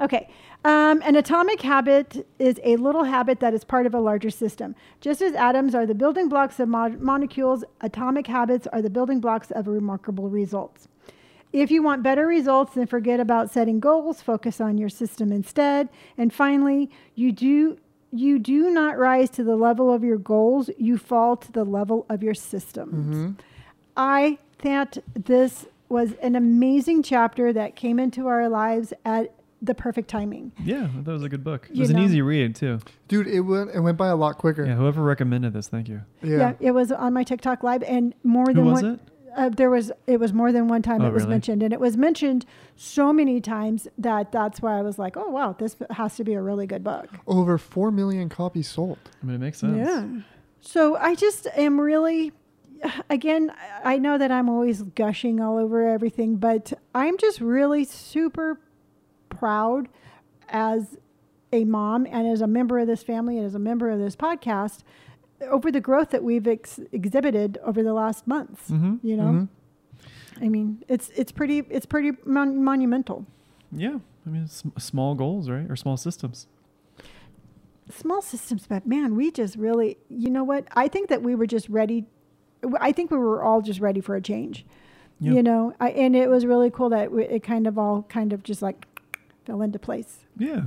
Okay. Um, an atomic habit is a little habit that is part of a larger system. Just as atoms are the building blocks of mo- molecules, atomic habits are the building blocks of remarkable results. If you want better results, then forget about setting goals, focus on your system instead. And finally, you do you do not rise to the level of your goals, you fall to the level of your systems. hmm I thought this was an amazing chapter that came into our lives at the perfect timing. Yeah, that was a good book. It You was an easy read too. Dude, it went, it went by a lot quicker. Yeah, whoever recommended this, thank you. Yeah. it was on my TikTok live, and more Who than was one. it? Uh, there was it was more than one time Oh, it was really? mentioned, and it was mentioned so many times that that's why I was like, oh wow, this has to be a really good book. Over 4 million copies sold. I mean, it makes sense. Yeah. So I just am really, again, I know that I'm always gushing all over everything, but I'm just really super proud as a mom and as a member of this family and as a member of this podcast over the growth that we've ex- exhibited over the last months. Mm-hmm. You know, Mhm. I mean, it's it's pretty it's pretty mon- monumental. Yeah. I mean, sm- small goals, right? Or small systems. small systems but man we just really you know what i think that we were just ready i think we were all just ready for a change Yeah. you know I, and it was really cool that it, it kind of all kind of just like fell into place Yeah.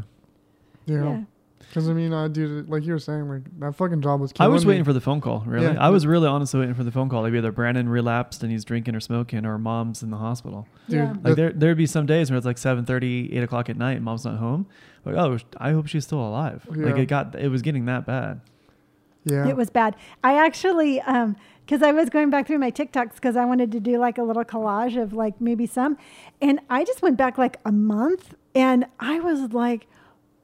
Yeah. Because, I mean, I dude, like you were saying, like, that fucking job was I killing was waiting for the phone call, really. Yeah. I was really honestly waiting for the phone call. Like either Brandon relapsed and he's drinking or smoking, or mom's in the hospital. Dude, yeah. Like there, there'd be some days where it's like 7.30, 8 o'clock at night, and mom's not home. Like, oh, I hope she's still alive. Like it got, it was getting that bad. Yeah. It was bad. I actually, um, because I was going back through my TikToks because I wanted to do like a little collage of like maybe some, and I just went back like a month, and I was like,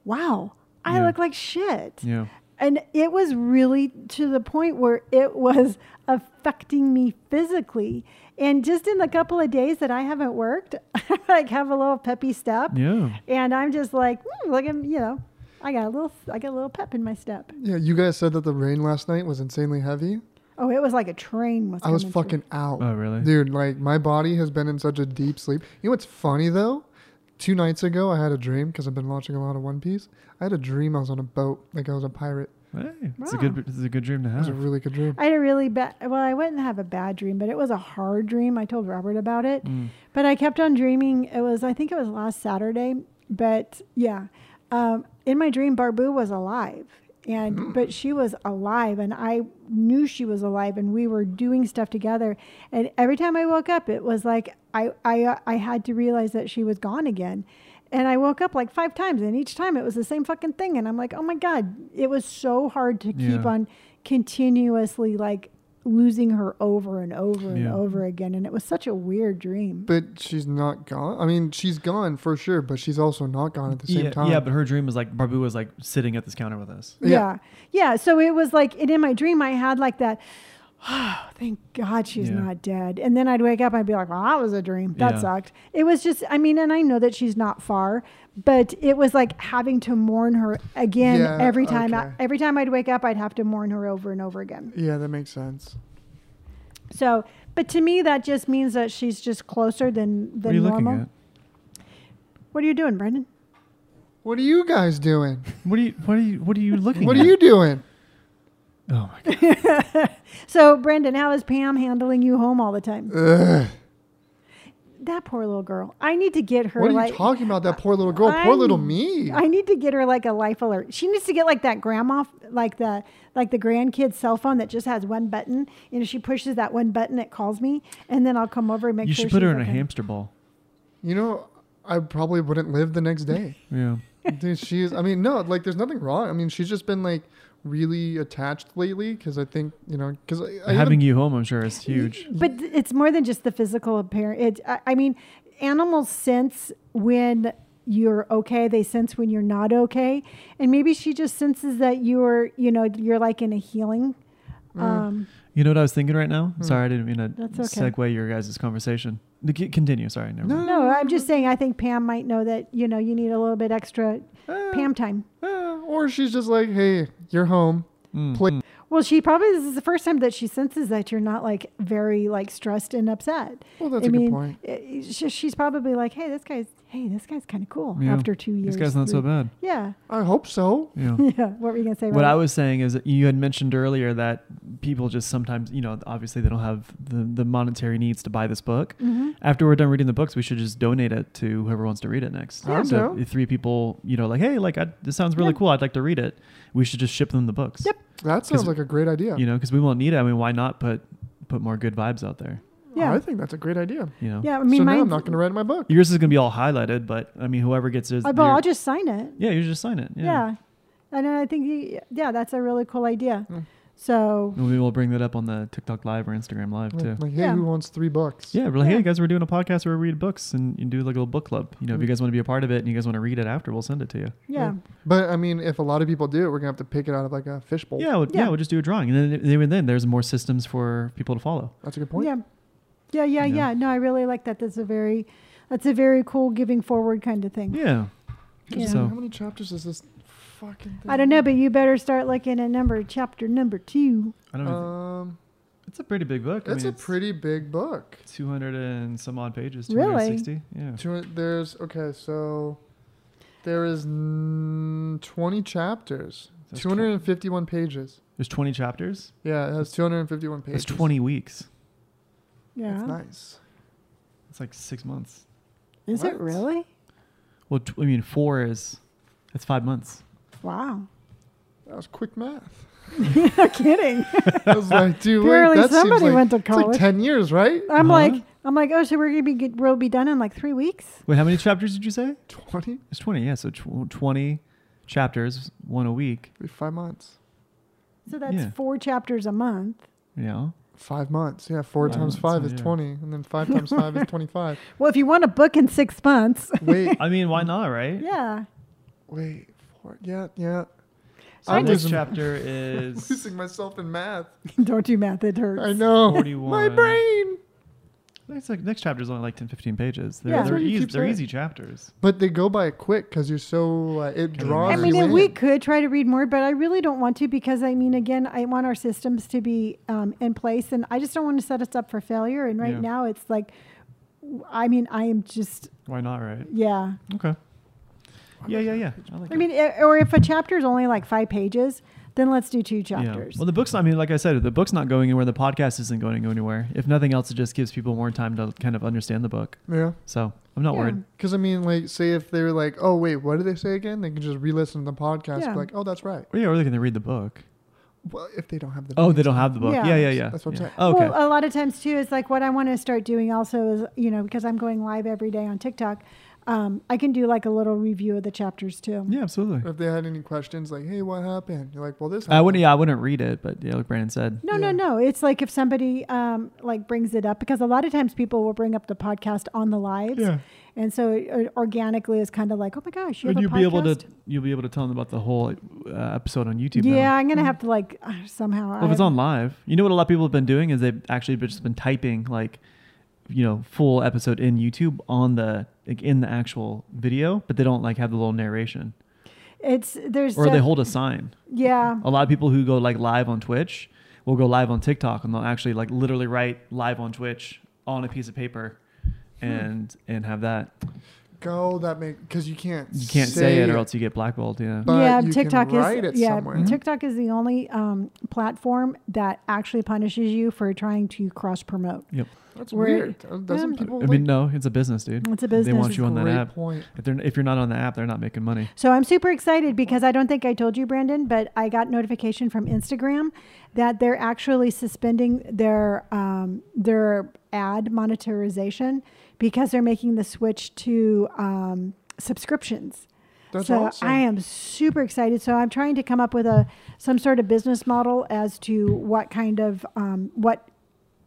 wow, I Yeah. look like shit. Yeah. And it was really to the point where it was affecting me physically. And just in the couple of days that I haven't worked, I like have a little peppy step. Yeah. And I'm just like, hmm, look at you know, I got a little, I got a little pep in my step. yeah, you guys said that the rain last night was insanely heavy. Oh, it was like a train was. I was coming through. fucking out. Oh, really? Dude, like, my body has been in such a deep sleep. You know what's funny, though? Two nights ago, I had a dream because I've been watching a lot of One Piece. I had a dream I was on a boat, like I was a pirate. Hey, it's a Wow. good, it's a good dream to have. It was a really good dream. I had a really bad. Well, I wouldn't have a bad dream, but it was a hard dream. I told Robert about it, Mm. but I kept on dreaming. It was, I think it was last Saturday, but yeah, um, in my dream, Barbu was alive, and but she was alive, and I knew she was alive, and we were doing stuff together. And every time I woke up, it was like I I uh, I had to realize that she was gone again. And I woke up like five times, and each time it was the same fucking thing. And I'm like, oh my God, it was so hard to keep on continuously like losing her over and over and Yeah. over again. And it was such a weird dream. But she's not gone. I mean, she's gone for sure, but she's also not gone at the same Yeah, time. yeah, but her dream was like Barbu was like sitting at this counter with us. Yeah. Yeah. yeah. So it was like, and in my dream, I had like that, oh, thank God she's Yeah. not dead. And then I'd wake up and I'd be like, well, that was a dream. That Yeah. sucked. It was just, I mean, and I know that she's not far, but it was like having to mourn her again Yeah, every time. I, every time I'd wake up, I'd have to mourn her over and over again. Yeah, that makes sense. So, but to me, that just means that she's just closer than, What are you than normal. looking at? What are you doing, Brendan? What are you guys doing? What are you? What are you? What are you looking What at? are you doing? Oh my god! So, Brendan, how is Pam handling you home all the time? Ugh. That poor little girl. I need to get her What are like you talking about? That poor little girl. poor little me. I need to get her like a life alert. She needs to get like that grandma, like the like the grandkid's cell phone that just has one button. You know, she pushes that one button, it calls me, and then I'll come over and make You sure. should put her she's in a hamster ball. you know, I probably wouldn't live the next day. Yeah. Dude, she. I mean, no, like there's nothing wrong. I mean, she's just been like really attached lately because I think you know because I, I Having you home, I'm sure, is huge. But it's more than just the physical appearance. It, I, I mean, animals sense when you're okay. They sense when you're not okay, and maybe she just senses that you're, you know, you're like in a healing. Mm. Um, You know what I was thinking right now? Hmm. Sorry, I didn't mean to That's okay. segue your guys' conversation. Continue. Sorry. Never mind. no, I'm just saying. I think Pam might know that you know you need a little bit extra Eh, Pam time. eh, or she's just like, hey, you're home. Mm, Play-. Well, she probably this is the first time that she senses that you're not like very like stressed and upset. Well, that's I a mean, good point. eh, she- she's probably like, "Hey, this guy's hey, this guy's kind of cool." Yeah. After two years, This guy's not so bad. Yeah, I hope so. Yeah. yeah. What were you gonna say? What I was saying is that you had mentioned earlier that people just sometimes, you know, obviously they don't have the, the monetary needs to buy this book. Mhm. After we're done reading the books, we should just donate it to whoever wants to read it next. Yeah. So if three people, you know, like, hey, like I, this sounds really Yeah. cool. I'd like to read it. We should just ship them the books. Yep. That sounds like a great idea. You know, because we won't need it. I mean, why not put put more good vibes out there? Yeah. I think that's a great idea. You know, Yeah, I mean, so now I'm not going to write my book. yours is gonna be all highlighted, but I mean, whoever gets it, but I'll just sign it. yeah, you just sign it. Yeah. Yeah, and I think you, yeah, that's a really cool idea. Mm. So Maybe we'll bring that up on the TikTok live or Instagram live too. Like, hey, Yeah. who wants three books? Yeah, we're like, Yeah. hey guys, we're doing a podcast where we read books and you do like a little book club. You know, if you Mm. guys want to be a part of it and you guys want to read it after, we'll send it to you. yeah, But I mean, if a lot of people do it, we're going to have to pick it out of like a fishbowl. Yeah, we'll, yeah, Yeah. we'll just do a drawing, and then even then, there's more systems for people to follow. That's a good point. yeah, yeah, yeah, You know? yeah. No, I really like that. That's a very, that's a very cool giving forward kind of thing. Yeah. Yeah. So How many chapters is this fucking thing? I don't know, but you better start looking at number chapter number two. I don't know. Um, it's a pretty big book. I mean, a pretty big book. 200 and some odd pages. Really? 260. Yeah. Two, there's okay, so there is mm, 20 chapters, That's 251 pages. There's 20 chapters. Yeah, it has 251 pages. That's 20 weeks. Yeah, That's nice. It's like six months. is it really? Well, tw- I mean, four is that's five months. Wow, That was quick math. not kidding. I was like, dude, wait, Apparently that seems like, went to it's like 10 years, right? I'm Uh-huh. like, I'm like, oh, so we're gonna be good, we'll be done in like three weeks. Wait, how many chapters did you say? 20? It's 20. Yeah, so tw- 20 chapters, one a week. Be five months. So that's Yeah. four chapters a month. You know. Five months. Yeah, four Five times five is yeah. 20. And then five times five is 25. Well, if you want a book in six months, Wait, I mean, why not, right? yeah. wait. Four. Yeah, yeah. So I'm this chapter is losing myself in math. Don't do math; it hurts. I know. 41. My brain. Next, like, next chapter is only like 10, 15 pages. They're, Yeah. they're, That's easy, they're easy chapters. But they go by quick because you're so uh, it draws I mean, you in. we could try to read more, but I really don't want to because I mean, again, I want our systems to be um, in place, and I just don't want to set us up for failure. And right Yeah. now, it's like, I mean, I am just, Why not, right? yeah. Okay. Yeah, yeah, yeah. I, like I mean, i- or if a chapter is only like five pages, then let's do two Yeah. chapters. Well, the book's. I mean, like I said, the book's not going anywhere. The podcast isn't going anywhere. If nothing else, it just gives people more time to kind of understand the book. Yeah. So I'm not Yeah. worried. Because I mean, like, say if they were like, "Oh wait, what did they say again?" They can just re-listen to the podcast. Yeah. Like, "Oh, that's right." Well, yeah, or they can read the book. Well, if they don't have the. Oh, book. Oh, they don't have the book. Yeah. Yeah, yeah, yeah. That's what I'm yeah. saying. Oh, okay. Well, a lot of times too, it's like what I want to start doing also is, you know, because I'm going live every day on TikTok. Um, I can do like a little review of the chapters too. Yeah, absolutely. If they had any questions, like, hey, what happened? You're like, well, this. I wouldn't. Yeah, I wouldn't read it, but yeah, like Brandon said. No, no, Yeah. no. It's like if somebody um, like brings it up because a lot of times people will bring up the podcast on the lives, and so it, it organically is kind of like, oh my gosh, you have Would you a be able to? You'll be able to tell them about the whole uh, episode on YouTube. now. Yeah, I'm gonna Mhm. have to like uh, somehow. Well, if it's on live, you know what a lot of people have been doing is they've actually just been typing like, you know, full episode in YouTube on the like in the actual video, but they don't like have the little narration, it's there's or they hold a sign. yeah. A lot of people who go like live on Twitch will go live on TikTok and they'll actually like literally write live on Twitch on a piece of paper, and and have that. Go that make because you can't. You can't say it or else you get blackballed. Yeah. But yeah, you can TikTok write is it yeah. somewhere. Mhm. TikTok is the only um, platform that actually punishes you for trying to cross promote. That's Where- weird. Doesn't Yeah. people? I mean, no, it's a business, dude. It's a business. They want you on that app. point. If they're if you're not on the app, they're not making money. So I'm super excited because I don't think I told you, Brandon, but I got notification from Instagram that they're actually suspending their um, their ad monetization because they're making the switch to um, subscriptions. That's so awesome. I am super excited. So I'm trying to come up with a some sort of business model as to what kind of um, what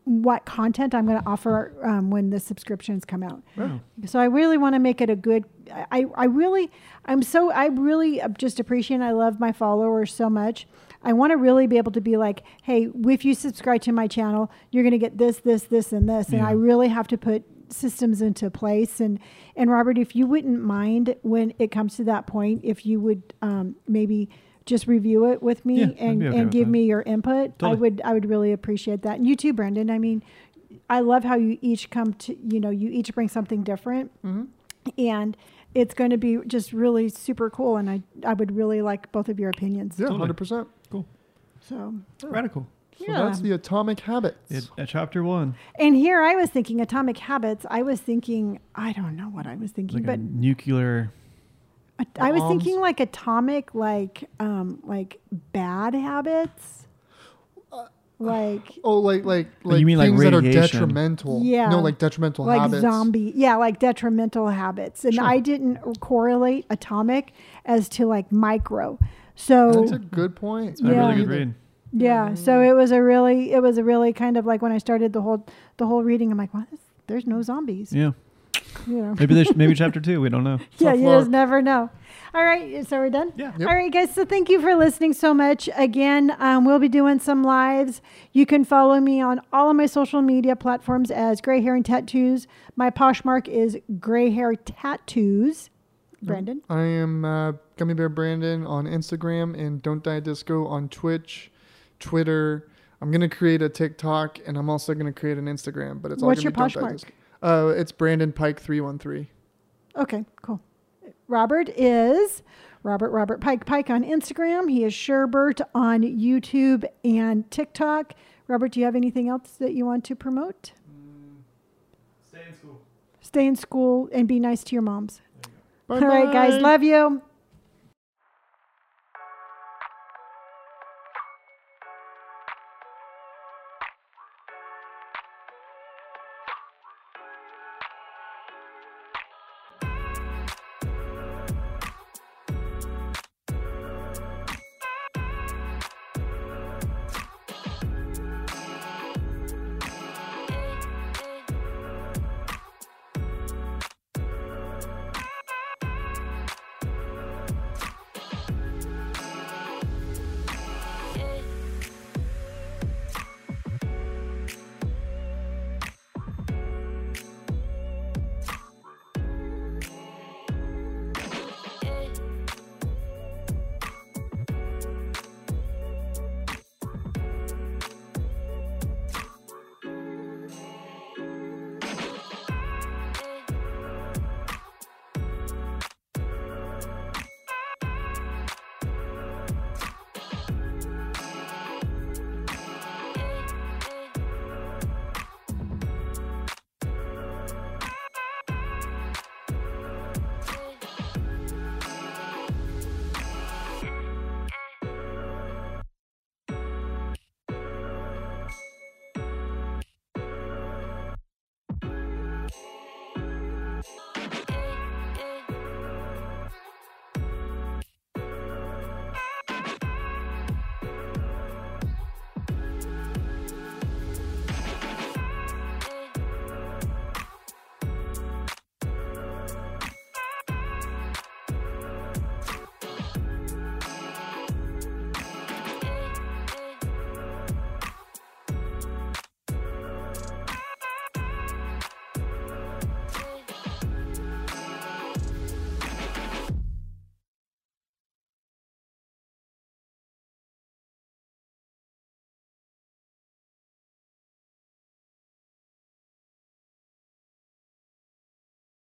what content I'm going to offer um, when the subscriptions come out. Wow. So I really want to make it a good. I I really I'm so I really just appreciate. I love my followers so much. I want to really be able to be like, hey, if you subscribe to my channel, you're going to get this, this, this, and this, and I really have to put systems into place. And and Robert, if you wouldn't mind when it comes to that point, if you would um, maybe just review it with me Yeah, and, okay and give that. me your input, I would I would really appreciate that. And you too, Brendan. I mean, I love how you each come to you know you each bring something different hmm and it's going to be just really super cool and I, I would really like both of your opinions Yeah, Totally. hundred percent. Cool. So Radical. So Yeah. that's the atomic habits. It, at chapter one, and here i was thinking atomic habits i was thinking i don't know what i was thinking like but a nuclear. I- i was bombs. thinking like atomic like um like bad habits like Oh, like like Oh, like you mean like things that are radiation. detrimental. Yeah. No, like detrimental like habits. zombie yeah like detrimental habits and Sure. i didn't correlate atomic as to like micro so That's a good point. It's a Yeah. really good read. Yeah, so it was a really, it was a really kind of like when I started the whole, the whole reading. I'm like, well, there's no zombies. Yeah. You know. Maybe there's maybe chapter two. We don't know. yeah, you just never know. All right, so we're done. Yeah. Yep. All right, guys. So thank you for listening so much. Again, um, we'll be doing some lives. You can follow me on all of my social media platforms as Gray Hair and Tattoos. My Poshmark is Gray Hair Tattoos. Brandon. I am uh, Gummy Bear Brandon on Instagram and Don't Die Disco on Twitch, Twitter. I'm gonna create a TikTok and I'm also gonna create an Instagram, but it's all What's gonna your be Don't Die Poshmark? Disco. Uh, it's Brandon Pike three one three. Okay, cool. Robert is Robert Robert Pike Pike on Instagram. He is Sherbert on YouTube and TikTok. Robert, do you have anything else that you want to promote? Stay in school. Stay in school and be nice to your moms. Bye All right, guys. Love you.